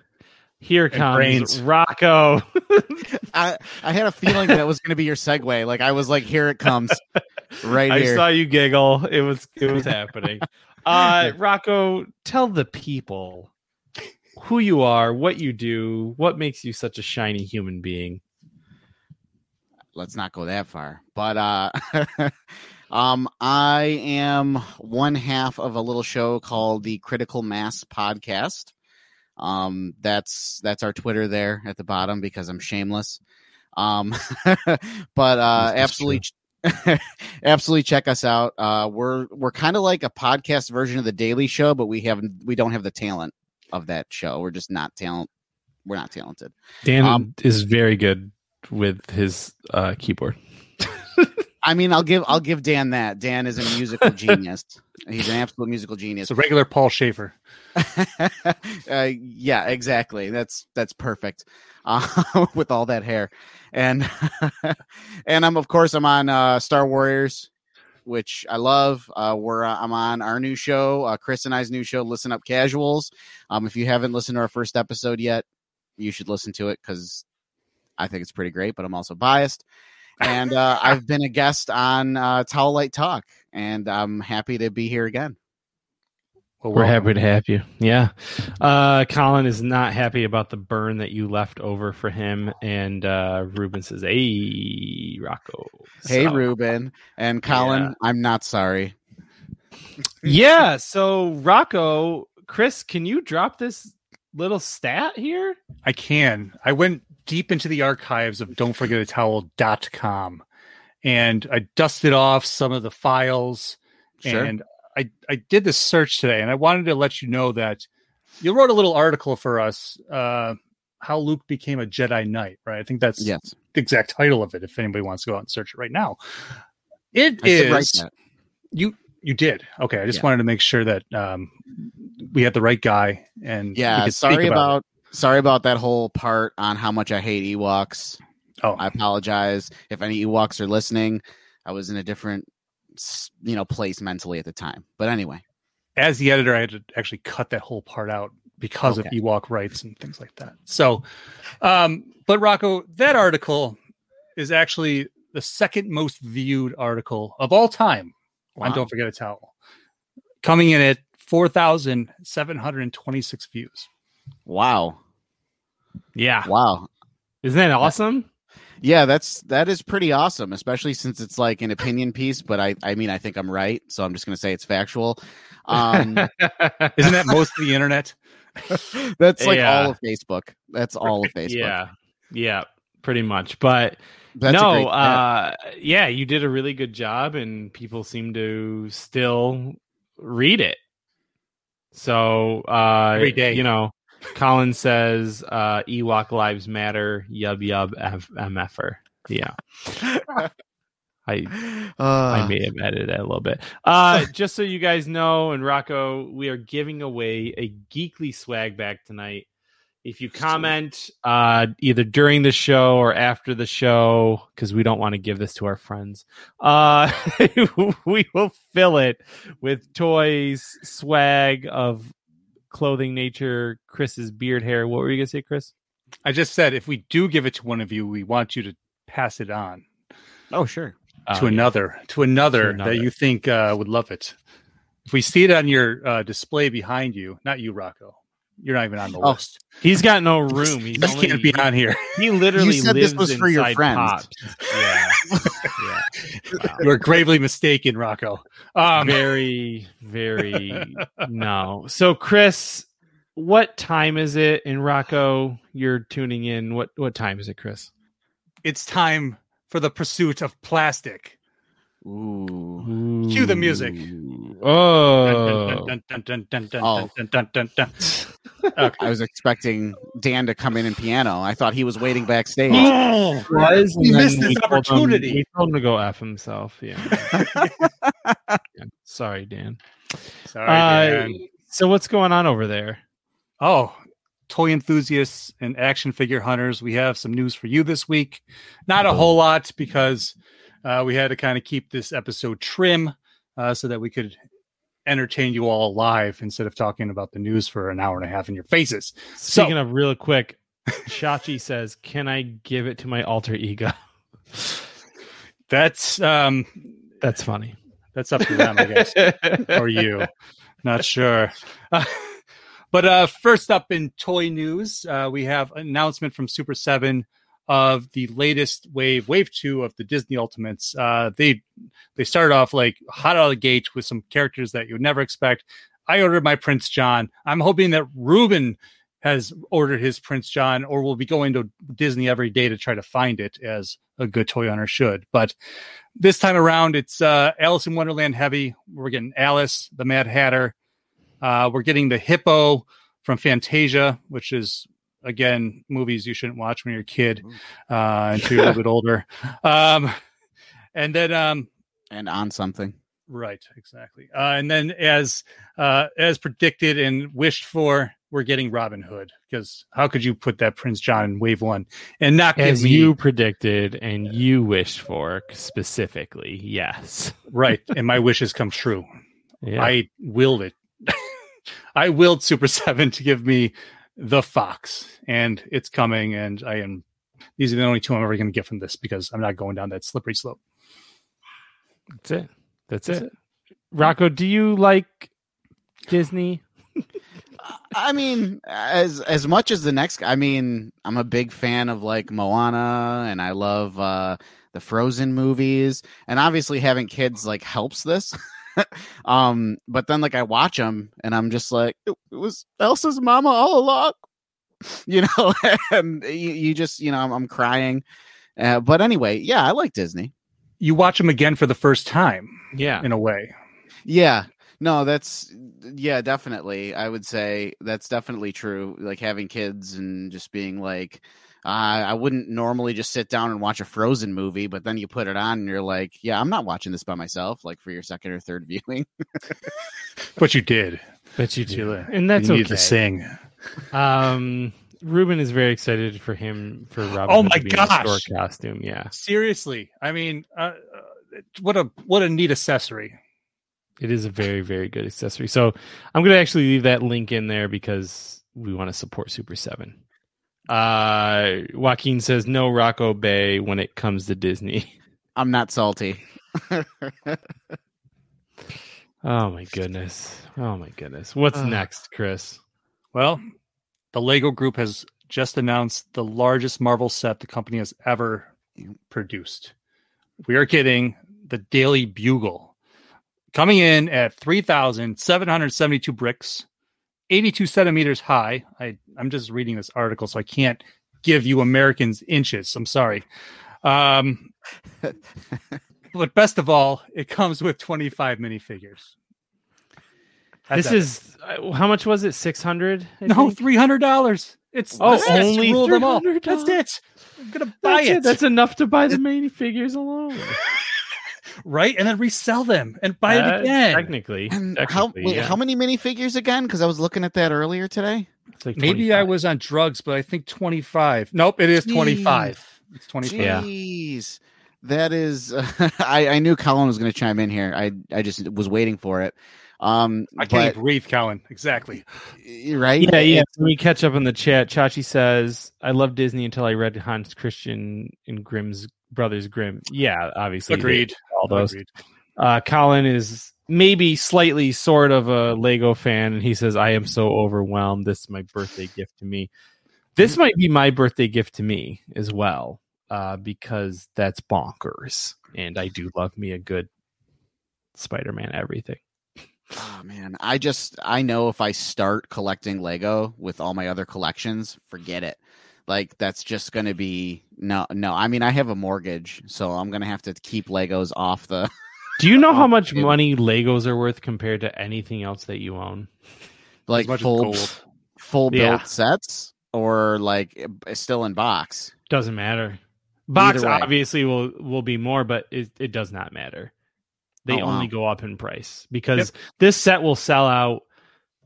[SPEAKER 1] here
[SPEAKER 2] And
[SPEAKER 1] comes
[SPEAKER 2] brains.
[SPEAKER 1] Rocco.
[SPEAKER 4] I I had a feeling that was going to be your segue. Like I was like, here it comes, right
[SPEAKER 1] I
[SPEAKER 4] here.
[SPEAKER 1] saw you giggle. It was it was happening. Uh, Rocco, tell the people who you are, what you do, what makes you such a shiny human being.
[SPEAKER 4] Let's not go that far. But uh, um, I am one half of a little show called the Critical Mass Podcast. Um, that's that's our Twitter there at the bottom because I'm shameless. Um, but uh, absolutely. absolutely check us out uh we're we're kind of like a podcast version of the daily show but we have we don't have the talent of that show we're just not talent we're not talented
[SPEAKER 1] Dan
[SPEAKER 4] Um,
[SPEAKER 1] is very good with his uh, keyboard.
[SPEAKER 4] I mean, I'll give I'll give Dan that. Dan is a musical genius. He's an absolute musical genius.
[SPEAKER 2] It's a regular Paul Shaffer.
[SPEAKER 4] uh, yeah, exactly. That's that's perfect. Uh, with all that hair, and and I'm of course I'm on uh, Star Warriors, which I love. Uh, we're uh, I'm on our new show, uh, Chris and I's new show, Listen Up Casuals. Um, if you haven't listened to our first episode yet, you should listen to it because I think it's pretty great. But I'm also biased, and uh, I've been a guest on uh, Towelite Talk, and I'm happy to be here again.
[SPEAKER 2] Well,
[SPEAKER 1] We're happy to have you. Yeah. Uh, Colin is not happy about the burn that you left over for him. And uh, Ruben says, Hey, Rocco.
[SPEAKER 4] Hey,
[SPEAKER 1] So-
[SPEAKER 4] Ruben and Colin.
[SPEAKER 1] Yeah.
[SPEAKER 4] I'm not sorry.
[SPEAKER 1] Yeah. So, Rocco, Chris, can you drop this little stat here?
[SPEAKER 2] I can. I went deep into the archives of don'tforgetatowel.com and I dusted off some of the files
[SPEAKER 4] Sure.
[SPEAKER 2] and I, I did this search today and I wanted to let you know that you wrote a little article for us, uh, how Luke became a Jedi Knight, right? I think that's
[SPEAKER 4] yes,
[SPEAKER 2] the exact title of it if anybody wants to go out and search it right now. It
[SPEAKER 4] I
[SPEAKER 2] is
[SPEAKER 4] that.
[SPEAKER 2] you you did. Okay, I just
[SPEAKER 4] Yeah.
[SPEAKER 2] wanted to make sure that um we had the right guy and
[SPEAKER 4] Yeah, sorry
[SPEAKER 2] about,
[SPEAKER 4] about sorry about that whole part on how much I hate Ewoks.
[SPEAKER 2] Oh,
[SPEAKER 4] I apologize if any Ewoks are listening. I was in a different you know place mentally at the time. But anyway,
[SPEAKER 2] as the editor, I had to actually cut that whole part out because
[SPEAKER 4] Okay.
[SPEAKER 2] of Ewok rights and things like that. So, um, but Rocco, that article is actually the second most viewed article of all time
[SPEAKER 4] wow.
[SPEAKER 2] on Don't Forget a Towel, coming in at 4,726 views.
[SPEAKER 4] Wow.
[SPEAKER 1] Yeah.
[SPEAKER 4] Wow.
[SPEAKER 1] Isn't that awesome?
[SPEAKER 4] Yeah, that's that is pretty awesome, especially since it's like an opinion piece, but I I mean I think I'm right, so I'm just going to say it's factual. Um
[SPEAKER 2] Isn't that most of the internet?
[SPEAKER 4] that's like
[SPEAKER 1] Yeah.
[SPEAKER 4] all of Facebook. That's all of Facebook.
[SPEAKER 1] yeah. Yeah. Pretty much. But
[SPEAKER 4] That's
[SPEAKER 1] no,
[SPEAKER 4] great stat.
[SPEAKER 1] uh, yeah, you did a really good job, and people seem to still read it. So, uh,
[SPEAKER 2] Every day.
[SPEAKER 1] you know, Colin says, uh, Ewok lives matter, yub yub F- mf'er. Yeah, I I
[SPEAKER 4] Uh,
[SPEAKER 1] may have edited it a little bit. Uh, just so you guys know, and Rocco, we are giving away a geekly swag bag tonight. If you comment uh, either during the show or after the show, because we don't want to give this to our friends, uh, we will fill it with toys, swag of clothing, nature, Chris's beard hair. What were you gonna say, Chris?
[SPEAKER 2] I just said if we do give it to one of you, we want you to pass it on
[SPEAKER 4] oh sure.
[SPEAKER 1] Oh,
[SPEAKER 2] to
[SPEAKER 1] yeah.
[SPEAKER 2] another to another,
[SPEAKER 1] To another.
[SPEAKER 2] that you think uh, would love it. If we see it on your uh, display behind you, not you, Rocco. You're not even on the
[SPEAKER 4] Oh,
[SPEAKER 2] list.
[SPEAKER 1] He's got no room. He's
[SPEAKER 2] This
[SPEAKER 1] only,
[SPEAKER 2] can't be on here.
[SPEAKER 1] He literally
[SPEAKER 4] You said this was for your
[SPEAKER 1] inside
[SPEAKER 4] friends.
[SPEAKER 1] Pops. Yeah. Yeah. Wow.
[SPEAKER 2] You are gravely mistaken, Rocco. Um,
[SPEAKER 1] very, very no. So, Chris, what time is it in Rocco? You're tuning in. What what time is it, Chris?
[SPEAKER 2] it's time for the pursuit of plastic.
[SPEAKER 4] Ooh.
[SPEAKER 2] Cue the music.
[SPEAKER 1] Oh,
[SPEAKER 4] Oh. I was expecting Dan to come in and piano. I thought he was waiting backstage.
[SPEAKER 2] Oh,
[SPEAKER 1] was.
[SPEAKER 2] He missed
[SPEAKER 1] we
[SPEAKER 2] his
[SPEAKER 1] told him-
[SPEAKER 2] opportunity.
[SPEAKER 1] we told him to go f himself. Yeah. Yeah. Sorry, Dan.
[SPEAKER 2] sorry,
[SPEAKER 1] Uh,
[SPEAKER 2] Dan.
[SPEAKER 1] so what's going on over there?
[SPEAKER 2] Oh, toy enthusiasts and action figure hunters, we have some news for you this week. Not a whole lot because uh, we had to kind of keep this episode trim uh, so that we could entertain you all live instead of talking about the news for an hour and a half in your faces.
[SPEAKER 1] Speaking of real quick, Chachi says, "Can I give it to my alter ego?"
[SPEAKER 2] That's um,
[SPEAKER 1] That's funny.
[SPEAKER 2] that's up to them, I guess, or you. Not sure. Uh, but uh, first up in toy news, uh, we have an announcement from Super Seven of the latest wave, Wave Two of the Disney Ultimates. Uh, they they started off like hot out of the gate with some characters that you would never expect. I ordered my Prince John. I'm hoping that Ruben has ordered his Prince John, or will be going to Disney every day to try to find it, as a good toy owner should. But this time around, it's uh, Alice in Wonderland heavy. We're getting Alice, the Mad Hatter. Uh, we're getting the Hippo from Fantasia, which is again movies you shouldn't watch when you're a kid uh, until you're a little bit older. Um, and then um,
[SPEAKER 4] and on something.
[SPEAKER 2] Right, exactly. Uh, and then, as uh, as predicted and wished for, we're getting Robin Hood because how could you put that Prince John in Wave One and not give
[SPEAKER 1] As
[SPEAKER 2] me
[SPEAKER 1] you predicted and you wished for specifically, yes.
[SPEAKER 2] right? And my wishes come true.
[SPEAKER 1] Yeah.
[SPEAKER 2] I willed it. I willed Super Seven to give me the Fox, and it's coming. And I am. These are the only two I'm ever going to get from this because I'm not going down that slippery slope.
[SPEAKER 1] That's it. That's,
[SPEAKER 2] That's
[SPEAKER 1] it. Rocco, do you like Disney?
[SPEAKER 4] I mean, as as much as the next, I mean, I'm a big fan of like Moana, and I love uh the Frozen movies, and obviously having kids like helps this. um, but then like I watch them, and I'm just like, it, it was Elsa's mama all along, you know, and you, you just, you know, I'm, I'm crying. Uh, but anyway, yeah, I like Disney.
[SPEAKER 2] You watch them again for the first time,
[SPEAKER 1] Yeah.
[SPEAKER 2] in a way.
[SPEAKER 4] Yeah. No, that's yeah, definitely. I would say that's definitely true. Like having kids and just being like, uh, I wouldn't normally just sit down and watch a Frozen movie, but then you put it on and you're like, yeah, I'm not watching this by myself. Like for your second or third viewing.
[SPEAKER 2] But you did.
[SPEAKER 1] But you
[SPEAKER 2] You
[SPEAKER 1] do.
[SPEAKER 2] did.
[SPEAKER 1] And that's
[SPEAKER 2] you
[SPEAKER 1] okay.
[SPEAKER 2] need to sing.
[SPEAKER 1] Um Ruben is very excited for him for Robin
[SPEAKER 2] Oh my
[SPEAKER 1] to be in a
[SPEAKER 2] gosh.
[SPEAKER 1] store costume. Yeah.
[SPEAKER 2] Seriously, I mean, uh, uh, what a what a neat accessory.
[SPEAKER 1] It is a very, very good accessory. So I'm going to actually leave that link in there because we want to support Super 7. Uh, Joaquin says no Rocco Bay when it comes to Disney.
[SPEAKER 4] I'm not salty.
[SPEAKER 1] Oh my goodness. Oh my goodness. What's
[SPEAKER 2] Ugh.
[SPEAKER 1] next, Chris?
[SPEAKER 2] Well, the Lego Group has just announced the largest Marvel set the company has ever produced. We are getting the Daily Bugle coming in at 3,772 bricks, 82 centimeters high. I, I'm just reading this article, so I can't give you Americans inches. I'm sorry. Um, but best of all, it comes with 25 minifigures. That's
[SPEAKER 1] this is uh, how much was it? 600?
[SPEAKER 2] No, three hundred dollars. It's
[SPEAKER 1] Oh,
[SPEAKER 2] the sets
[SPEAKER 1] only
[SPEAKER 2] rule them all.
[SPEAKER 1] $300?
[SPEAKER 2] That's it. I'm gonna buy
[SPEAKER 1] That's
[SPEAKER 2] it.
[SPEAKER 1] it. That's enough to buy the minifigures alone.
[SPEAKER 2] right, and then resell them and buy
[SPEAKER 1] Uh,
[SPEAKER 2] it again.
[SPEAKER 1] Technically.
[SPEAKER 4] And how wait,
[SPEAKER 1] yeah.
[SPEAKER 4] how many minifigures again? Because I was looking at that earlier today.
[SPEAKER 1] Like
[SPEAKER 2] Maybe I was on drugs, but I think twenty five. Nope, it is twenty five. It's twenty five.
[SPEAKER 1] Yeah.
[SPEAKER 4] Jeez. That is, I, I knew Colin was going to chime in here. I, I just was waiting for it. Um,
[SPEAKER 2] I can't
[SPEAKER 4] but-
[SPEAKER 2] breathe, Colin. Exactly.
[SPEAKER 4] right?
[SPEAKER 1] Yeah, yeah. Let me catch up in the chat. Chachi says, "I love Disney until I read Hans Christian and Grimm's Brothers Grimm." Yeah, obviously,
[SPEAKER 2] Agreed.
[SPEAKER 1] Those. Uh, Colin is maybe slightly sort of a Lego fan, and he says, "I am so overwhelmed. This is my birthday gift to me. This might be my birthday gift to me as well, uh, because that's bonkers, and I do love me a good Spider-Man everything."
[SPEAKER 4] Oh man, I just I know if I start collecting Lego with all my other collections, forget it. Like that's just going to be no no. I mean, I have a mortgage, so I'm going to have to keep Legos off the
[SPEAKER 1] Do you know how much
[SPEAKER 4] dude.
[SPEAKER 1] money Legos are worth compared to anything else that you own?
[SPEAKER 4] like
[SPEAKER 2] as
[SPEAKER 4] full
[SPEAKER 2] as
[SPEAKER 4] full built
[SPEAKER 1] Yeah.
[SPEAKER 4] sets. or like uh, still in box?
[SPEAKER 1] Doesn't matter. Box obviously will will be more, but it, it does not matter. They
[SPEAKER 4] Oh, wow.
[SPEAKER 1] only go up in price because this set will sell out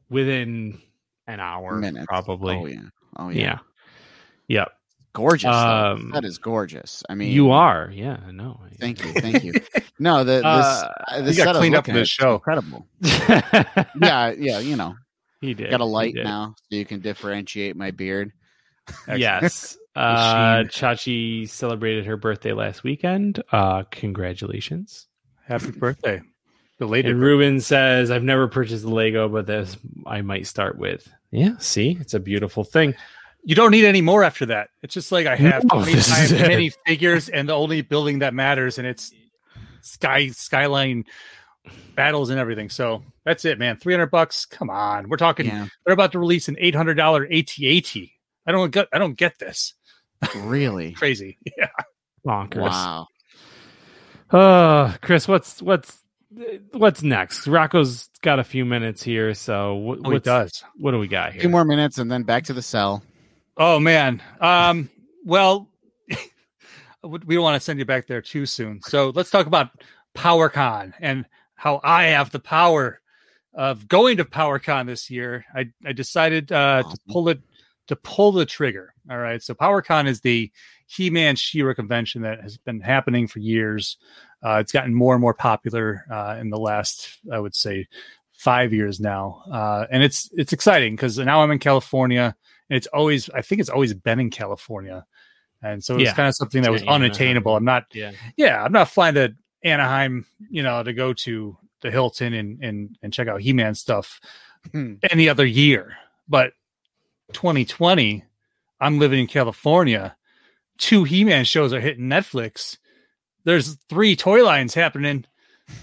[SPEAKER 1] within an hour,
[SPEAKER 4] Minutes.
[SPEAKER 1] probably.
[SPEAKER 4] Oh yeah. Oh yeah.
[SPEAKER 1] yeah. Yep.
[SPEAKER 4] Gorgeous.
[SPEAKER 1] Um,
[SPEAKER 4] that is gorgeous. I mean,
[SPEAKER 1] You are. Yeah, I know.
[SPEAKER 4] Thank you. Thank you. No, the this
[SPEAKER 1] Uh,
[SPEAKER 4] uh, this
[SPEAKER 2] you got
[SPEAKER 4] set I
[SPEAKER 2] cleaned up
[SPEAKER 4] looking
[SPEAKER 2] for this show.
[SPEAKER 4] Incredible.
[SPEAKER 1] yeah.
[SPEAKER 4] Yeah, yeah. You know,
[SPEAKER 1] He did.
[SPEAKER 4] got a light now, so you can differentiate my beard.
[SPEAKER 1] Yes. Uh,
[SPEAKER 2] sheen.
[SPEAKER 1] Chachi celebrated her birthday last weekend. Uh, congratulations.
[SPEAKER 2] Happy birthday. Belated.
[SPEAKER 1] And Ruben says, I've never purchased a Lego, but this I might start with. Yeah, see, it's a beautiful thing.
[SPEAKER 2] You don't need any more after that. It's just like I have
[SPEAKER 1] No,
[SPEAKER 2] 20
[SPEAKER 1] this is
[SPEAKER 2] times
[SPEAKER 1] it.
[SPEAKER 2] many figures, and the only building that matters, and it's sky skyline battles and everything. So that's it, man. Three hundred bucks. Come on, we're talking.
[SPEAKER 4] Yeah,
[SPEAKER 2] They're about to release an eight hundred dollar AT-AT. I don't get. I don't get this.
[SPEAKER 4] really.
[SPEAKER 2] Crazy. Yeah.
[SPEAKER 1] Bonkers.
[SPEAKER 4] Wow.
[SPEAKER 1] Uh, Chris, what's what's what's next? Rocco's got a few minutes here, so what,
[SPEAKER 2] Oh, does.
[SPEAKER 1] what do we got
[SPEAKER 4] A
[SPEAKER 1] here?
[SPEAKER 4] few more minutes and then back to the cell.
[SPEAKER 2] Oh man. Um. Well, we don't want to send you back there too soon. So let's talk about PowerCon and how I have the power of going to PowerCon this year. I I decided uh, to pull it to pull the trigger. All right. So PowerCon is the He-Man She-Ra convention that has been happening for years. Uh, it's gotten more and more popular uh, in the last, I would say, five years now, uh, and it's it's exciting because now I'm in California. And it's always, I think it's always been in California, and so it's
[SPEAKER 1] Yeah.
[SPEAKER 2] kind of something that was
[SPEAKER 1] Yeah,
[SPEAKER 2] unattainable. I'm not,
[SPEAKER 1] Yeah.
[SPEAKER 2] yeah, I'm not flying to Anaheim, you know, to go to the Hilton and and and check out He-Man stuff
[SPEAKER 4] Hmm.
[SPEAKER 2] any other year. But 2020, I'm living in California. Two He-Man shows are hitting Netflix. There's three toy lines happening.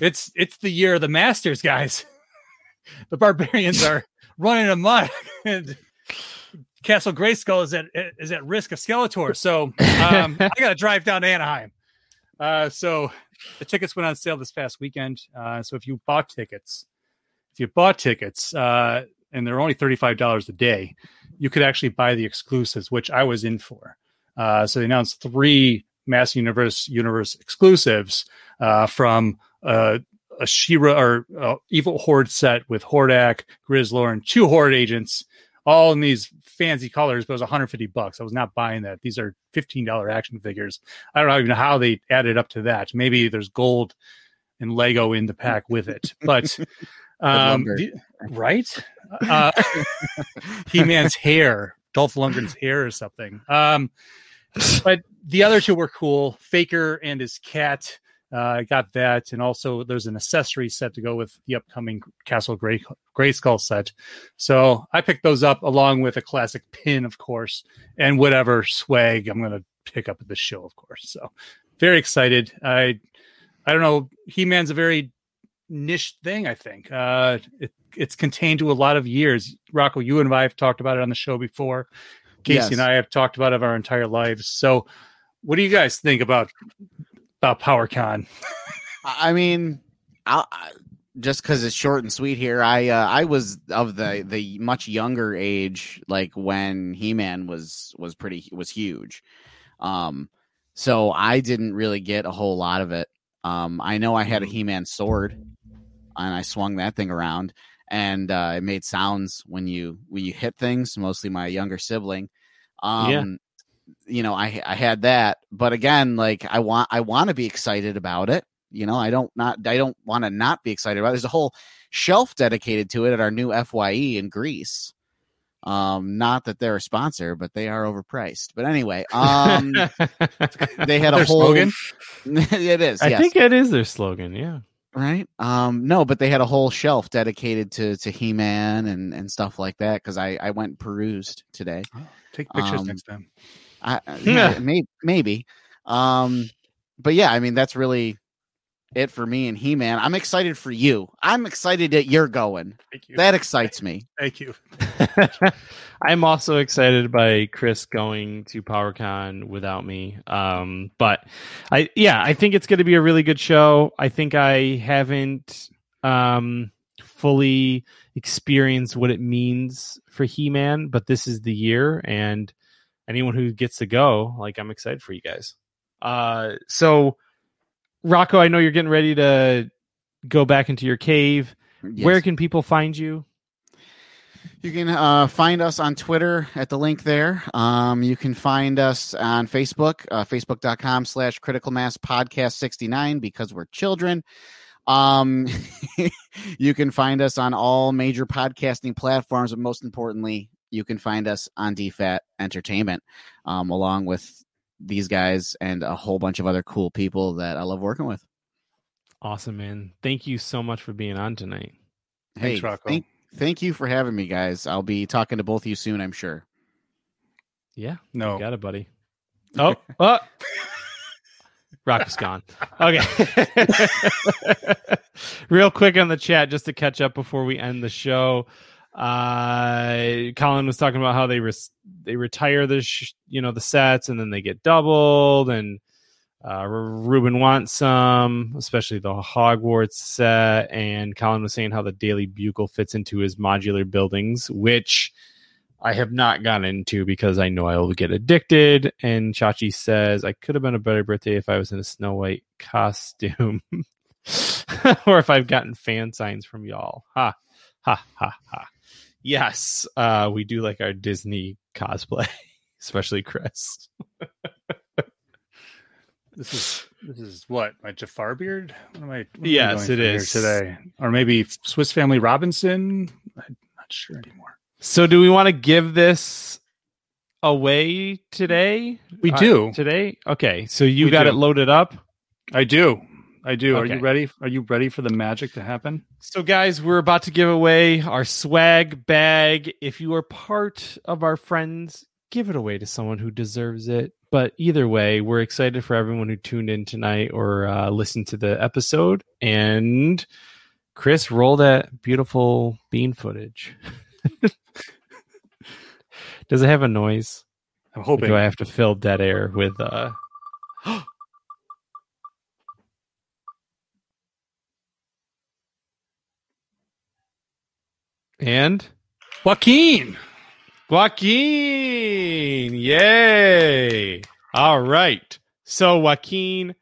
[SPEAKER 2] It's it's the year of the Masters, guys. the barbarians are running amok, and Castle Grayskull is at is at risk of Skeletor. So um, I got to drive down to Anaheim. Uh, so the tickets went on sale this past weekend. Uh, so if you bought tickets, if you bought tickets, uh, and they're only thirty five dollars a day, you could actually buy the exclusives, which I was in for. Uh, so they announced three Mass Universe Universe exclusives uh, from uh, a She-Ra or uh, Evil Horde set with Hordak, Grizzlor, and two Horde agents, all in these fancy colors. But it was 150 bucks. I was not buying that. These are 15 dollar action figures. I don't even know how they added up to that. Maybe there's gold and Lego in the pack with it, but. Um, the- right? Uh, He Man's hair, Dolph Lundgren's hair or something. Um, but the other two were cool. Faker and his cat. Uh, I got that, and also there's an accessory set to go with the upcoming Castle Gray Grayskull set. So I picked those up along with a classic pin, of course, and whatever swag I'm going to pick up at the show, of course. So very excited. I I don't know. He Man's a very niche thing. I think uh, it, it's contained to a lot of years. Rocco, you and I have talked about it on the show before. Casey
[SPEAKER 4] Yes.
[SPEAKER 2] and I have talked about it our entire lives. So, what do you guys think about about PowerCon?
[SPEAKER 4] I I mean, I'll, I, just because it's short and sweet here, I uh, I was of the the much younger age, like when He Man was was pretty was huge, um, so I didn't really get a whole lot of it. Um, I know I had a He Man sword, and I swung that thing around, and uh, it made sounds when you when you hit things. Mostly my younger sibling. Um,
[SPEAKER 1] Yeah.
[SPEAKER 4] You know, I I had that, but again, like I want I want to be excited about it you know i don't not i don't want to not be excited about it. there's a whole shelf dedicated to it at our new fye in greece um not that they're a sponsor but they are overpriced but anyway um they had a
[SPEAKER 2] Their
[SPEAKER 4] whole
[SPEAKER 2] slogan?
[SPEAKER 4] it is
[SPEAKER 1] I
[SPEAKER 4] yes
[SPEAKER 1] think it is their slogan. Yeah.
[SPEAKER 4] right um no but they had a whole shelf dedicated to to he-man and and stuff like that because i i went and perused today
[SPEAKER 2] Take pictures
[SPEAKER 4] Um,
[SPEAKER 2] next time.
[SPEAKER 4] I,
[SPEAKER 1] Yeah.
[SPEAKER 4] maybe, maybe. Um, but yeah, I mean that's really it for me and He Man. I'm excited for you. I'm excited that you're going.
[SPEAKER 2] Thank you.
[SPEAKER 4] That excites me.
[SPEAKER 2] Thank you.
[SPEAKER 1] I'm also excited by Chris going to PowerCon without me. Um, but I, yeah, I think it's going to be a really good show. I think I haven't, um, fully experience what it means for He-Man, but this is the year and anyone who gets to go, like I'm excited for you guys. Uh so Rocco, I know you're getting ready to go back into your cave.
[SPEAKER 4] Yes.
[SPEAKER 1] Where can people find you?
[SPEAKER 4] You can uh, find us on Twitter at the link there. Um, you can find us on Facebook, uh, facebook.com slash critical mass podcast 69 because we're children. Um, you can find us on all major podcasting platforms, but most importantly, you can find us on DFAT Entertainment, um, along with these guys and a whole bunch of other cool people that I love working with.
[SPEAKER 1] Awesome, man. Thank you so much for being on tonight.
[SPEAKER 2] Thanks,
[SPEAKER 4] hey,
[SPEAKER 2] Rocco.
[SPEAKER 4] Thank, thank you for having me, guys. I'll be talking to both of you soon, I'm sure.
[SPEAKER 1] Yeah,
[SPEAKER 2] No.
[SPEAKER 1] you got it, buddy. Oh, oh. Rock is gone. Okay. Real quick on the chat, just to catch up before we end the show. Uh, Colin was talking about how they res- they retire the sh- you know the sets and then they get doubled and uh, Ruben wants some, especially the Hogwarts set. And Colin was saying how the Daily Bugle fits into his modular buildings, which I have not gotten into because I know I will get addicted. And Chachi says, I could have been a better birthday if I was in a Snow White costume or if I've gotten fan signs from y'all. Ha, ha, ha, ha. Yes, uh, we do like our Disney cosplay, especially Chris.
[SPEAKER 2] This is this is what my Jafar beard. What am I? what am I
[SPEAKER 1] Yes, it is.
[SPEAKER 2] today, or maybe Swiss Family Robinson. I'm not sure anymore.
[SPEAKER 1] So, do we want to give this away today?
[SPEAKER 2] We
[SPEAKER 1] Uh,
[SPEAKER 2] do.
[SPEAKER 1] today. Okay, so you
[SPEAKER 2] We
[SPEAKER 1] got
[SPEAKER 2] do.
[SPEAKER 1] it loaded up.
[SPEAKER 2] I do. I do. Are you ready? Are you ready for the magic to happen?
[SPEAKER 1] So, guys, we're about to give away our swag bag. If you are part of our friends, give it away to someone who deserves it. But either way, we're excited for everyone who tuned in tonight or uh, listened to the episode. And Chris, roll that beautiful bean footage. Does it have a noise?
[SPEAKER 2] I'm
[SPEAKER 1] Or
[SPEAKER 2] hoping.
[SPEAKER 1] do I have to fill dead air with uh and
[SPEAKER 2] Joaquin.
[SPEAKER 1] Joaquin. Yay. All right. So Joaquin,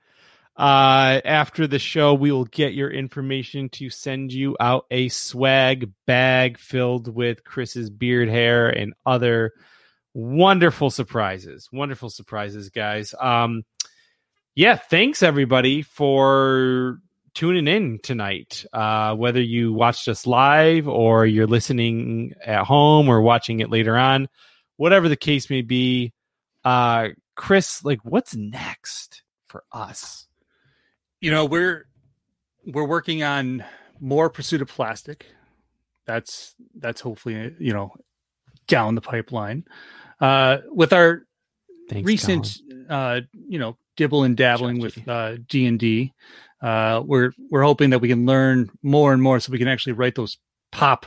[SPEAKER 1] uh after the show we will get your information to send you out a swag bag filled with Chris's beard hair and other wonderful surprises. Wonderful surprises, guys. Um yeah, thanks everybody for tuning in tonight. Uh, whether you watched us live or you're listening at home or watching it later on, whatever the case may be. Uh, Chris, like, what's next for us?
[SPEAKER 2] You know we're we're working on more pursuit of plastic. That's that's hopefully you know down the pipeline. Uh, with our
[SPEAKER 1] Thanks,
[SPEAKER 2] recent uh you know dibble and dabbling with uh d and d uh we're we're hoping that we can learn more and more so we can actually write those pop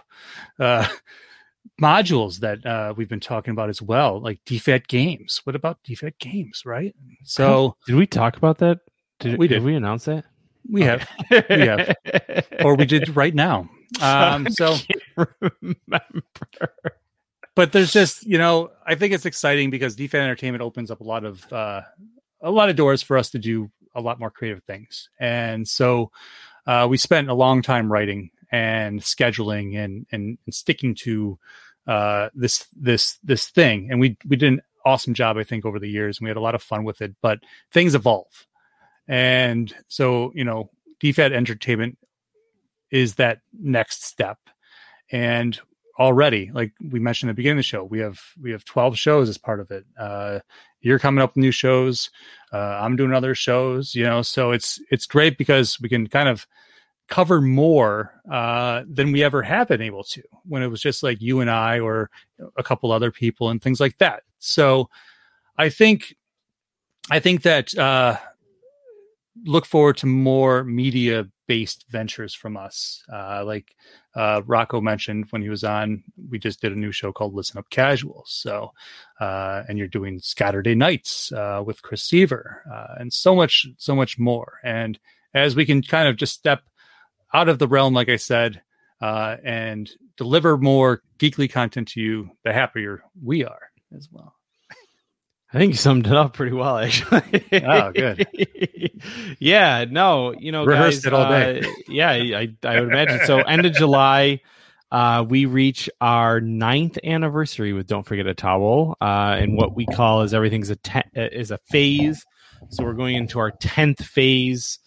[SPEAKER 2] uh modules that uh we've been talking about as well like dfat games what about dfat games right so
[SPEAKER 1] Did we talk about that? Did
[SPEAKER 2] We
[SPEAKER 1] did
[SPEAKER 2] did.
[SPEAKER 1] we announce that?
[SPEAKER 2] we have
[SPEAKER 1] we
[SPEAKER 2] have. or we did right now um so
[SPEAKER 1] remember.
[SPEAKER 2] but there's just you know i think it's exciting because DFAT entertainment opens up a lot of uh a lot of doors for us to do a lot more creative things. And so uh we spent a long time writing and scheduling and and, and sticking to uh this this this thing. And we we did an awesome job i think over the years and we had a lot of fun with it but things evolve. And so you know dfat entertainment is that next step. And already like we mentioned at the beginning of the show we have we have 12 shows as part of it. Uh you're coming up with new shows. Uh i'm doing other shows you know so it's it's great because we can kind of cover more uh than we ever have been able to when it was just like you and i or a couple other people and things like that. So i think i think that uh look forward to more media based ventures from us uh like uh, Rocco mentioned when he was on, we just did a new show called Listen Up Casual. So, uh, and you're doing Saturday nights uh, with Chris Seaver uh, and so much, so much more. And as we can kind of just step out of the realm, like I said, uh, and deliver more geekly content to you, the happier we are as well.
[SPEAKER 1] I think you summed it up pretty well, actually.
[SPEAKER 2] Oh, good.
[SPEAKER 1] yeah, no, you know,
[SPEAKER 2] Rehearsed
[SPEAKER 1] guys,
[SPEAKER 2] it all day.
[SPEAKER 1] uh, yeah, I, I would imagine. So, end of July, uh, we reach our ninth anniversary with Don't Forget a Towel, uh, and what we call is everything's a te- uh, is a phase. So, we're going into our tenth phase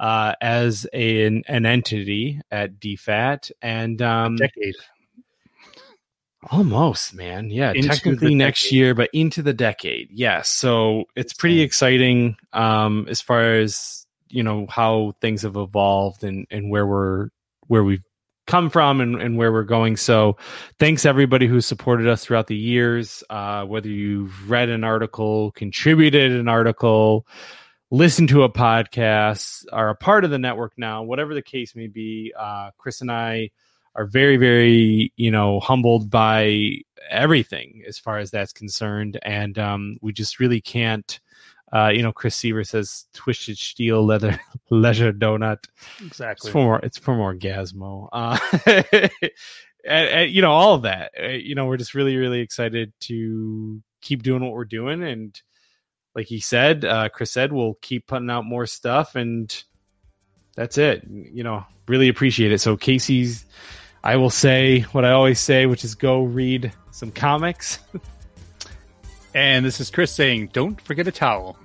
[SPEAKER 1] uh, as an an entity at DFAT, and um,
[SPEAKER 2] Decade.
[SPEAKER 1] Almost, man. Yeah,
[SPEAKER 2] Into
[SPEAKER 1] technically next year, but into the decade. Yes. So it's pretty exciting um as far as, you know, how things have evolved and and where we're where we've come from and, and where we're going. So thanks everybody who supported us throughout the years. Uh whether you've read an article, contributed an article, listened to a podcast, are a part of the network now, whatever the case may be. Uh Chris and I are very very you know humbled by everything as far as that's concerned. And um we just really can't uh you know chris seaver says twisted steel leather leisure donut. It's
[SPEAKER 2] Exactly.
[SPEAKER 1] for more it's for more gasmo uh and, and, you know all of that. Uh, you know we're just really really excited to keep doing what we're doing. And like he said uh chris said we'll keep putting out more stuff and that's it. You know really appreciate it. So casey's I will say what I always say, which is go read some comics.
[SPEAKER 2] And this is Chris saying, don't forget a towel.